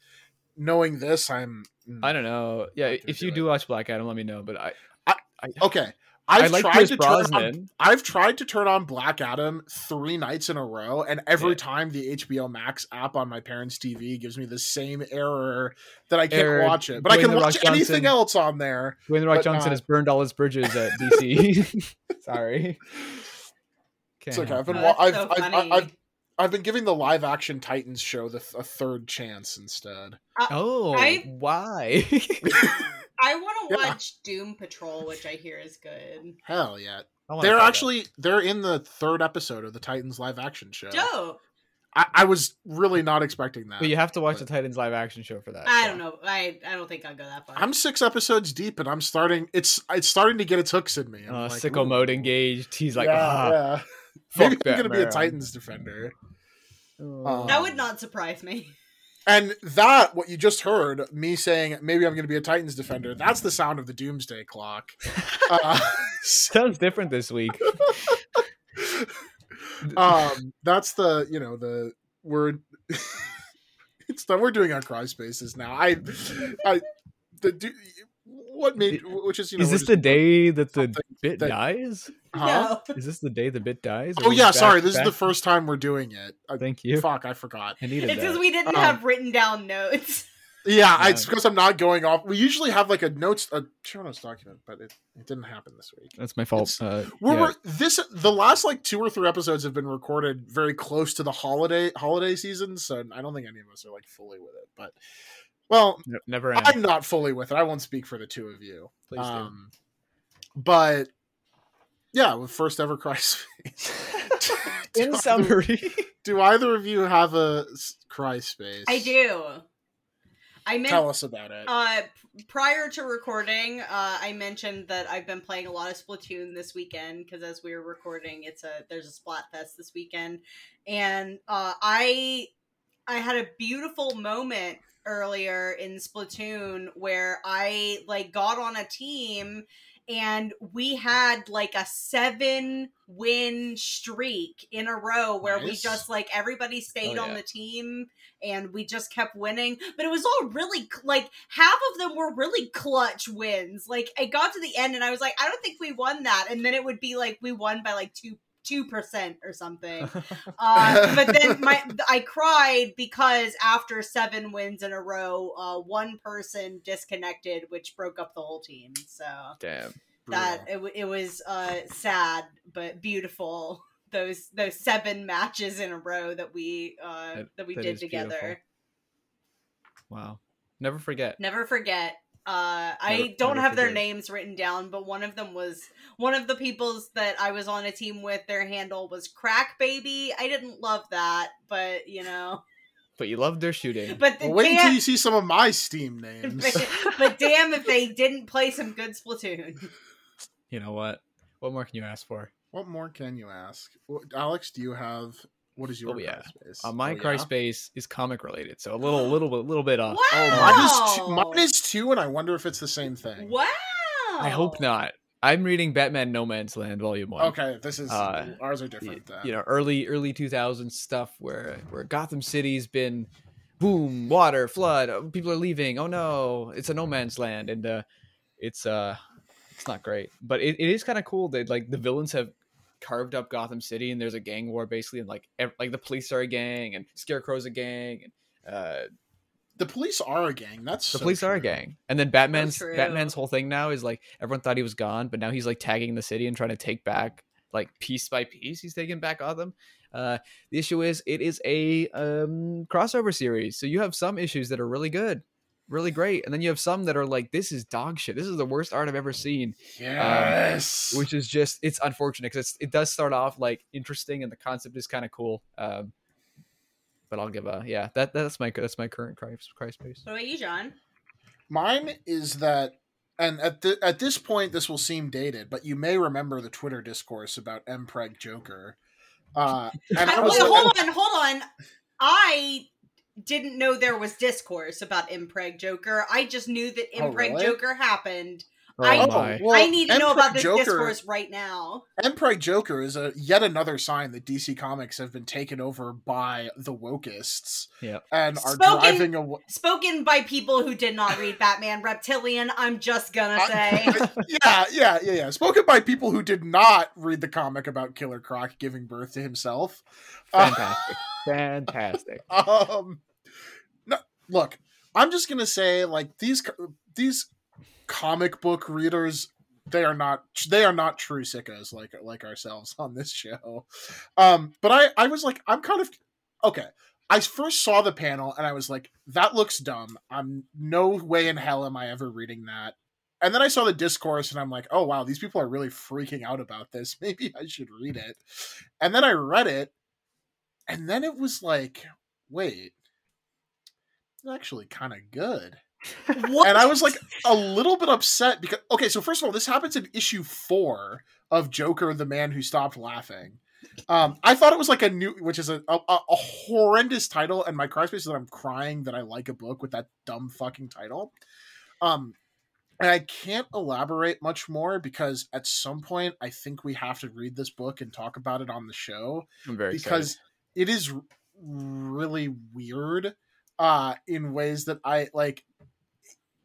knowing this, I'm. I don't know. Yeah, if you do do watch Black Adam, let me know. But I, I- I, Okay, I I've like tried Pierce to turn on, Brosnan. I've tried to turn on Black Adam three nights in a row, and every Yeah. time the HBO Max app on my parents' TV gives me the same error that I can't Error, watch it. But I can The Rock watch anything else on there. Dwayne the Rock Johnson not- has burned all his bridges at <laughs> DC. <laughs> Sorry. It's Can't okay. I've been. Oh, that's I've, so I've, funny. I've, I've been giving the live action Titans show the th- a third chance instead. it. Oh, I- why? <laughs> I want to Yeah. watch Doom Patrol, which I hear is good. Hell yeah! They're try that. actually they're in the third episode of the Titans live action show. Dope. I, I was really not expecting that. But you have to watch but- the Titans live action show for that. I so. don't know. I I don't think I'll go that far. I'm six episodes deep, and I'm starting. It's it's starting to get its hooks in me. I'm Uh, like, sicko ooh. mode engaged. He's like, yeah, ah, yeah. fuck Maybe I'm gonna be a. Titans defender. Oh. that would not surprise me. And that, what you just heard, me saying maybe I'm going to be a Titans defender, that's the sound of the doomsday clock. <laughs> Uh, Sounds different this week. <laughs> um, that's the, you know, the word. <laughs> it's that we're doing our cry spaces now. I, I, the, do, what made, which is, you know, is this the day that the bit that- dies? Huh? No. Is this the day the bit dies? Oh yeah, back- sorry. This is the first time we're doing it. I, Thank you. Fuck, I forgot. I needed It's because we didn't Um, have written down notes. <laughs> Yeah, I- Yeah. it's because I'm not going off. We usually have like a notes, a show notes document, but it, it didn't happen this week. That's my fault. Uh, We're, yeah. we're- this the last like two or three episodes have been recorded very close to the holiday holiday season, so I don't think any of us are like fully with it. But well, Ne- Never end. I'm not fully with it. I won't speak for the two of you. Please do. Um, but yeah, with first ever cry space. <laughs> <laughs> Do In either- summary, <laughs> do either of you have a cry space? I do. I meant Tell us about it. Uh, prior to recording, uh, I mentioned that I've been playing a lot of Splatoon this weekend because as we were recording, it's a there's a Splatfest this weekend, and uh, I I had a beautiful moment earlier in Splatoon where I like got on a team and we had like a seven win streak in a row where we just like everybody stayed Oh, on yeah. the team and we just kept winning. But it was all really like half of them were really clutch wins. Like it got to the end and i was like i don't think we won that. And then it would be like we won by like two two percent or something. <laughs> Uh, <laughs> but then my I cried because after seven wins in a row, uh, one person disconnected, which broke up the whole team. So Damn. that it, it was uh, sad but beautiful. <laughs> Those those seven matches in a row that we uh, That- that we that did together. beautiful. Wow. Never forget. Never forget. Uh, I Never- don't never have their names written down, but one of them was one of the people's that I was on a team with. Their handle was Crack Baby. I didn't love that, but you know, But you loved their shooting. but the Well, wait until you see some of my Steam <laughs> names. but, but damn if they didn't play some good Splatoon. you know what? What more can you ask for? what more can you ask? Alex, do you have what is your Oh, yeah. space? Uh, my oh, cry yeah? space is comic related, so a little, little bit, little bit off. Oh, Wow! mine is two, mine is two, and I wonder if it's the same thing. Wow! I hope not. I'm reading Batman No Man's Land Volume One. Okay, this is Uh, ours are different. Then. you know early early 2000s stuff where where gotham city's been boom water flood uh, people are leaving oh no it's a no man's land and uh it's uh it's not great but it, it is kind of cool that like the villains have carved up gotham city and there's a gang war basically and like ev- like the police are a gang and scarecrow's a gang and uh the police are a gang. That's the so police are a gang and then batman's true. batman's whole thing now is like everyone thought he was gone but now he's like tagging the city and trying to take back like piece by piece he's taking back gotham uh the issue is it is a um crossover series so you have some issues that are really good really great and then you have some that are like this is dog shit this is the worst art i've ever seen Yes. which is just it's unfortunate because it does start off like interesting and the concept is kind of cool um but i'll give a yeah that that's my that's my current cry, cry space What about you, John? Mine is that, and at the, at this point, this will seem dated, but you may remember the Twitter discourse about Mpreg Joker. Uh, and I I- was wait, like- hold on, hold on. I didn't know there was discourse about Impreg Joker. I just knew that Oh, Impreg really? Joker happened. oh I- my well, I need to know about this Joker, discourse right now. Mpreg Joker is a yet another sign that DC Comics have been taken over by the wokeists Yep. and are Spoken- driving away. Spoken by people who did not read Batman Reptilian, I'm just gonna say. <laughs> yeah, yeah, yeah, yeah. Spoken by people who did not read the comic about Killer Croc giving birth to himself. Uh, fantastic fantastic <laughs> um no, look i'm just gonna say like these these comic book readers they are not they are not true sickos like like ourselves on this show. Um but i i was like i'm kind of okay i first saw the panel and i was like that looks dumb. I'm no way in hell am i ever reading that. And then i saw the discourse and i'm like oh wow these people are really freaking out about this. <laughs> Maybe i should read it. And then i read it and then it was like wait actually kind of good what? and I was like a little bit upset because okay, so first of all, this happens in issue four of Joker, the man who stopped laughing. Um, I thought it was like a new, which is a, a, a horrendous title, and my cry space is that I'm crying that I like a book with that dumb fucking title. Um, and I can't elaborate much more because at some point I think we have to read this book and talk about it on the show i'm very because it is really weird uh in ways that i like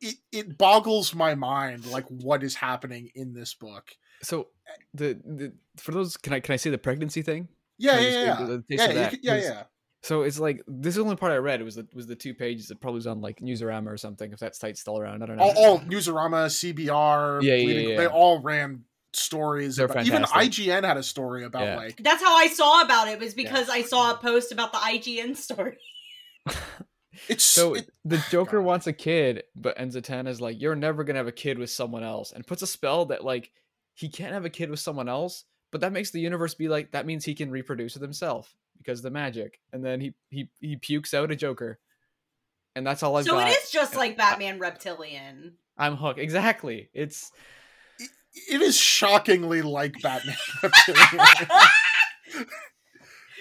it, it boggles my mind like what is happening in this book So the, the for those can I can I say the pregnancy thing? yeah yeah just yeah yeah the- the yeah, of you that? could- yeah, 'Cause- yeah. So it's like this is the only part I read. It was the was the two pages that probably was on like Newsarama or something. If that site's still around, I don't know. all, all newsarama cbr Yeah, yeah, Bleeding- yeah. they all ran stories They're about, even ign had a story about Yeah. like That's how I saw about it. Was because I saw a post about the IGN story. <laughs> it's So it, the <sighs> Joker God. wants a kid, but and Zatanna's like, "You're never gonna have a kid with someone else," and puts a spell that like he can't have a kid with someone else, but that makes the universe be like that means he can reproduce with himself because of the magic, and then he he he pukes out a Joker, and that's all I've so got. it is just like Batman Reptilian. I'm hooked. Exactly. It's it is shockingly like batman <laughs>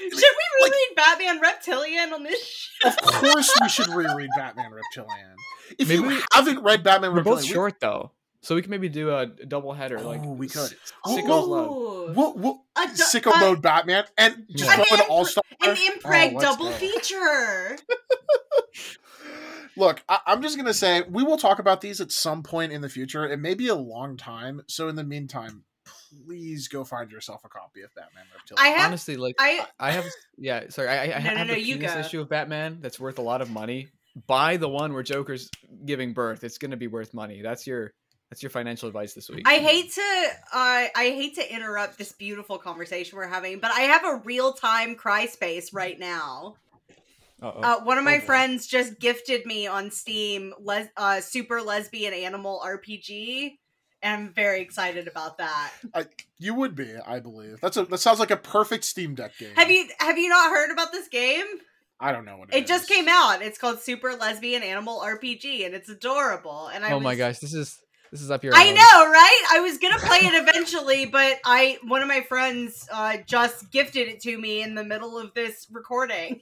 Should we reread Batman Reptilian on this show? of course we should reread batman reptilian if Maybe you we- haven't read batman we're both reptilian we- short though, so we can maybe do a double header. Oh, like Oh, we could. S- Oh, Sicko's We'll, we'll, A du- sicko a- mode Batman and just Yeah. throw an An all star. An impreg Oh, double go. feature. <laughs> Look, I, I'm just gonna say we will talk about these at some point in the future. It may be a long time, so in the meantime, please go find yourself a copy of Batman Reptilian. I have- Honestly, like I- I, I have yeah. Sorry, I, I No, have no, no, the you penis go. issue of Batman that's worth a lot of money. Buy the one where Joker's giving birth. It's gonna be worth money. That's your that's your financial advice this week. I hate to uh, I hate to interrupt this beautiful conversation we're having, but I have a real time cry space right now. Uh-oh. Uh, one of my Oh, friends just gifted me on Steam les- uh, Super Lesbian Animal RPG, and I'm very excited about that. you would be, I believe. That's a that sounds like a perfect Steam Deck game. Have you have you not heard about this game? I don't know what It just came out. It's called Super Lesbian Animal RPG, and it's adorable. And I oh my gosh, this is this is up your. I alley. know, right? I was gonna play it eventually, <laughs> but I one of my friends uh, just gifted it to me in the middle of this recording.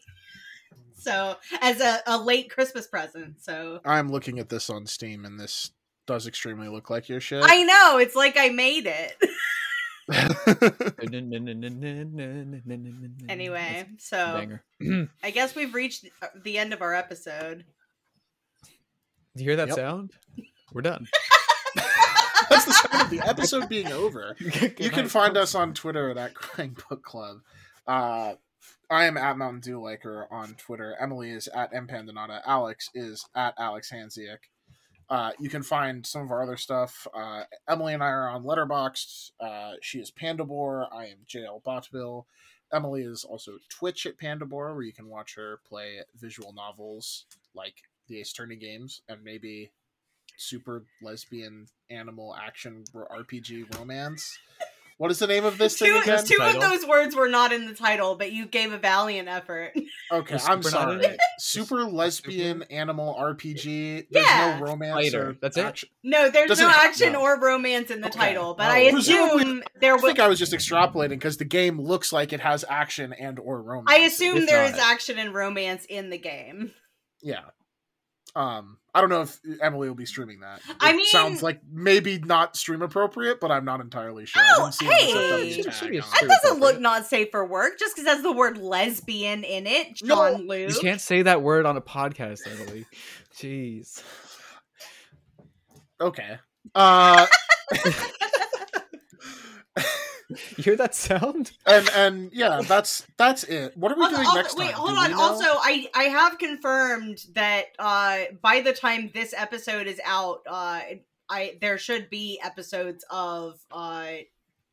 So as a, a late Christmas present. So I'm looking at this on Steam, and this does extremely look like your shit. I know it's like I made it. <laughs> anyway, so. I guess we've reached uh, the end of our episode. Do you hear that Yep. sound? We're done. <laughs> That's the sound of the episode being over. <laughs> You can find us on Twitter at, at Crying Book Club. Uh, I am at Mountain Dew Liker on Twitter. Emily is at empandanada. Alex is at Alex Handziuk. Uh, you can find some of our other stuff. Uh, Emily and I are on Letterboxd. Uh, she is Pandabor. I am JL Botville. Emily is also Twitch at Pandabor, where you can watch her play visual novels like the Ace Attorney games and maybe super lesbian animal action RPG romance. What is the name of this thing Two, again? two of those words were not in the title, but you gave a valiant effort. <laughs> Okay, I'm Super sorry. Super lesbian animal RPG. There's Yeah. no romance Fighter. or That's it? action. No, there's Doesn't no ha- action no. or romance in the Okay. title, but Oh. I Presumably- assume there was I was. think I was just extrapolating because the game looks like it has action and or romance. I assume If there is not- action and romance in the game. Yeah. Um, I don't know if Emily will be streaming that. It I mean- sounds like maybe not stream appropriate, but I'm not entirely sure. Oh, I see hey! SFW Should- tag should be a on it. That doesn't look not safe for work just because it has the word lesbian in it, No, Luke. You can't say that word on a podcast, Emily. Jeez. Okay. Uh, <laughs> <laughs> You hear that sound? and and yeah, that's that's it. What are we Also- doing also- next time? wait, Do hold we on. Also, I I have confirmed that uh by the time this episode is out, uh I there should be episodes of uh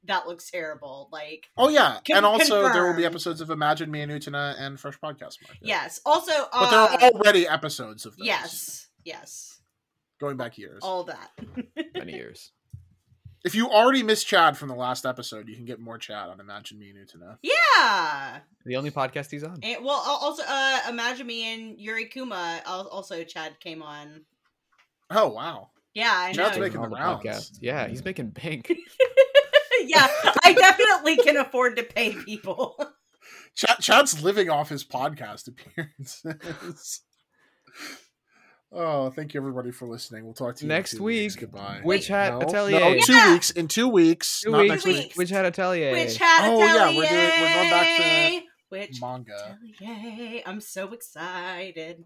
that looks terrible. Like Oh yeah, Con- and also there will be episodes of Imagine Me and Utena and Fresh Podcast Market. yes. Also, but uh, there are already episodes of those. yes, yes, going back years. all that. <laughs> Many years. If you already missed Chad from the last episode, you can get more Chad on Imagine Me and Utena. Yeah. The only podcast he's on. And, well, also, uh, imagine me and Yuri Kuma. Also, Chad came on. Oh wow, Yeah, I Chad's know. making On the rounds. podcast. Yeah, he's making bank. <laughs> yeah, I definitely can afford to pay people. Chad, Chad's living off his podcast appearances. <laughs> oh, thank you everybody for listening. We'll talk to you Next in two weeks. week, Goodbye. Witch Hat no, Atelier. No, two Yeah. weeks. In two weeks. Two not weeks. next week. weeks. Witch Hat Atelier. Witch Hat Atelier. Oh, yeah, we're doing- we're going back to Which Manga. atelier? I'm so excited.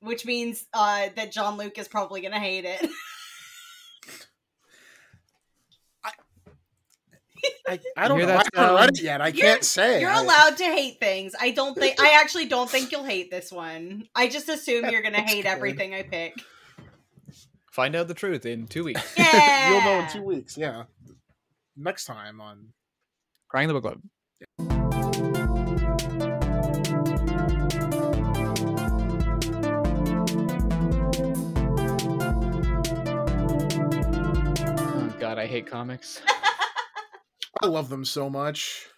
Which means uh, that Jean-Luc is probably gonna hate it. <laughs> I, <laughs> I don't You know. I haven't read it yet. I You're- can't say. You're I- allowed to hate things. I don't think. I <laughs> actually don't think you'll hate this one. I just assume you're gonna hate good. everything I pick. Find out the truth in two weeks. <laughs> Yeah. You'll know in two weeks. Yeah. Next time on Crying the Book Club. Oh god, I hate comics. I love them so much.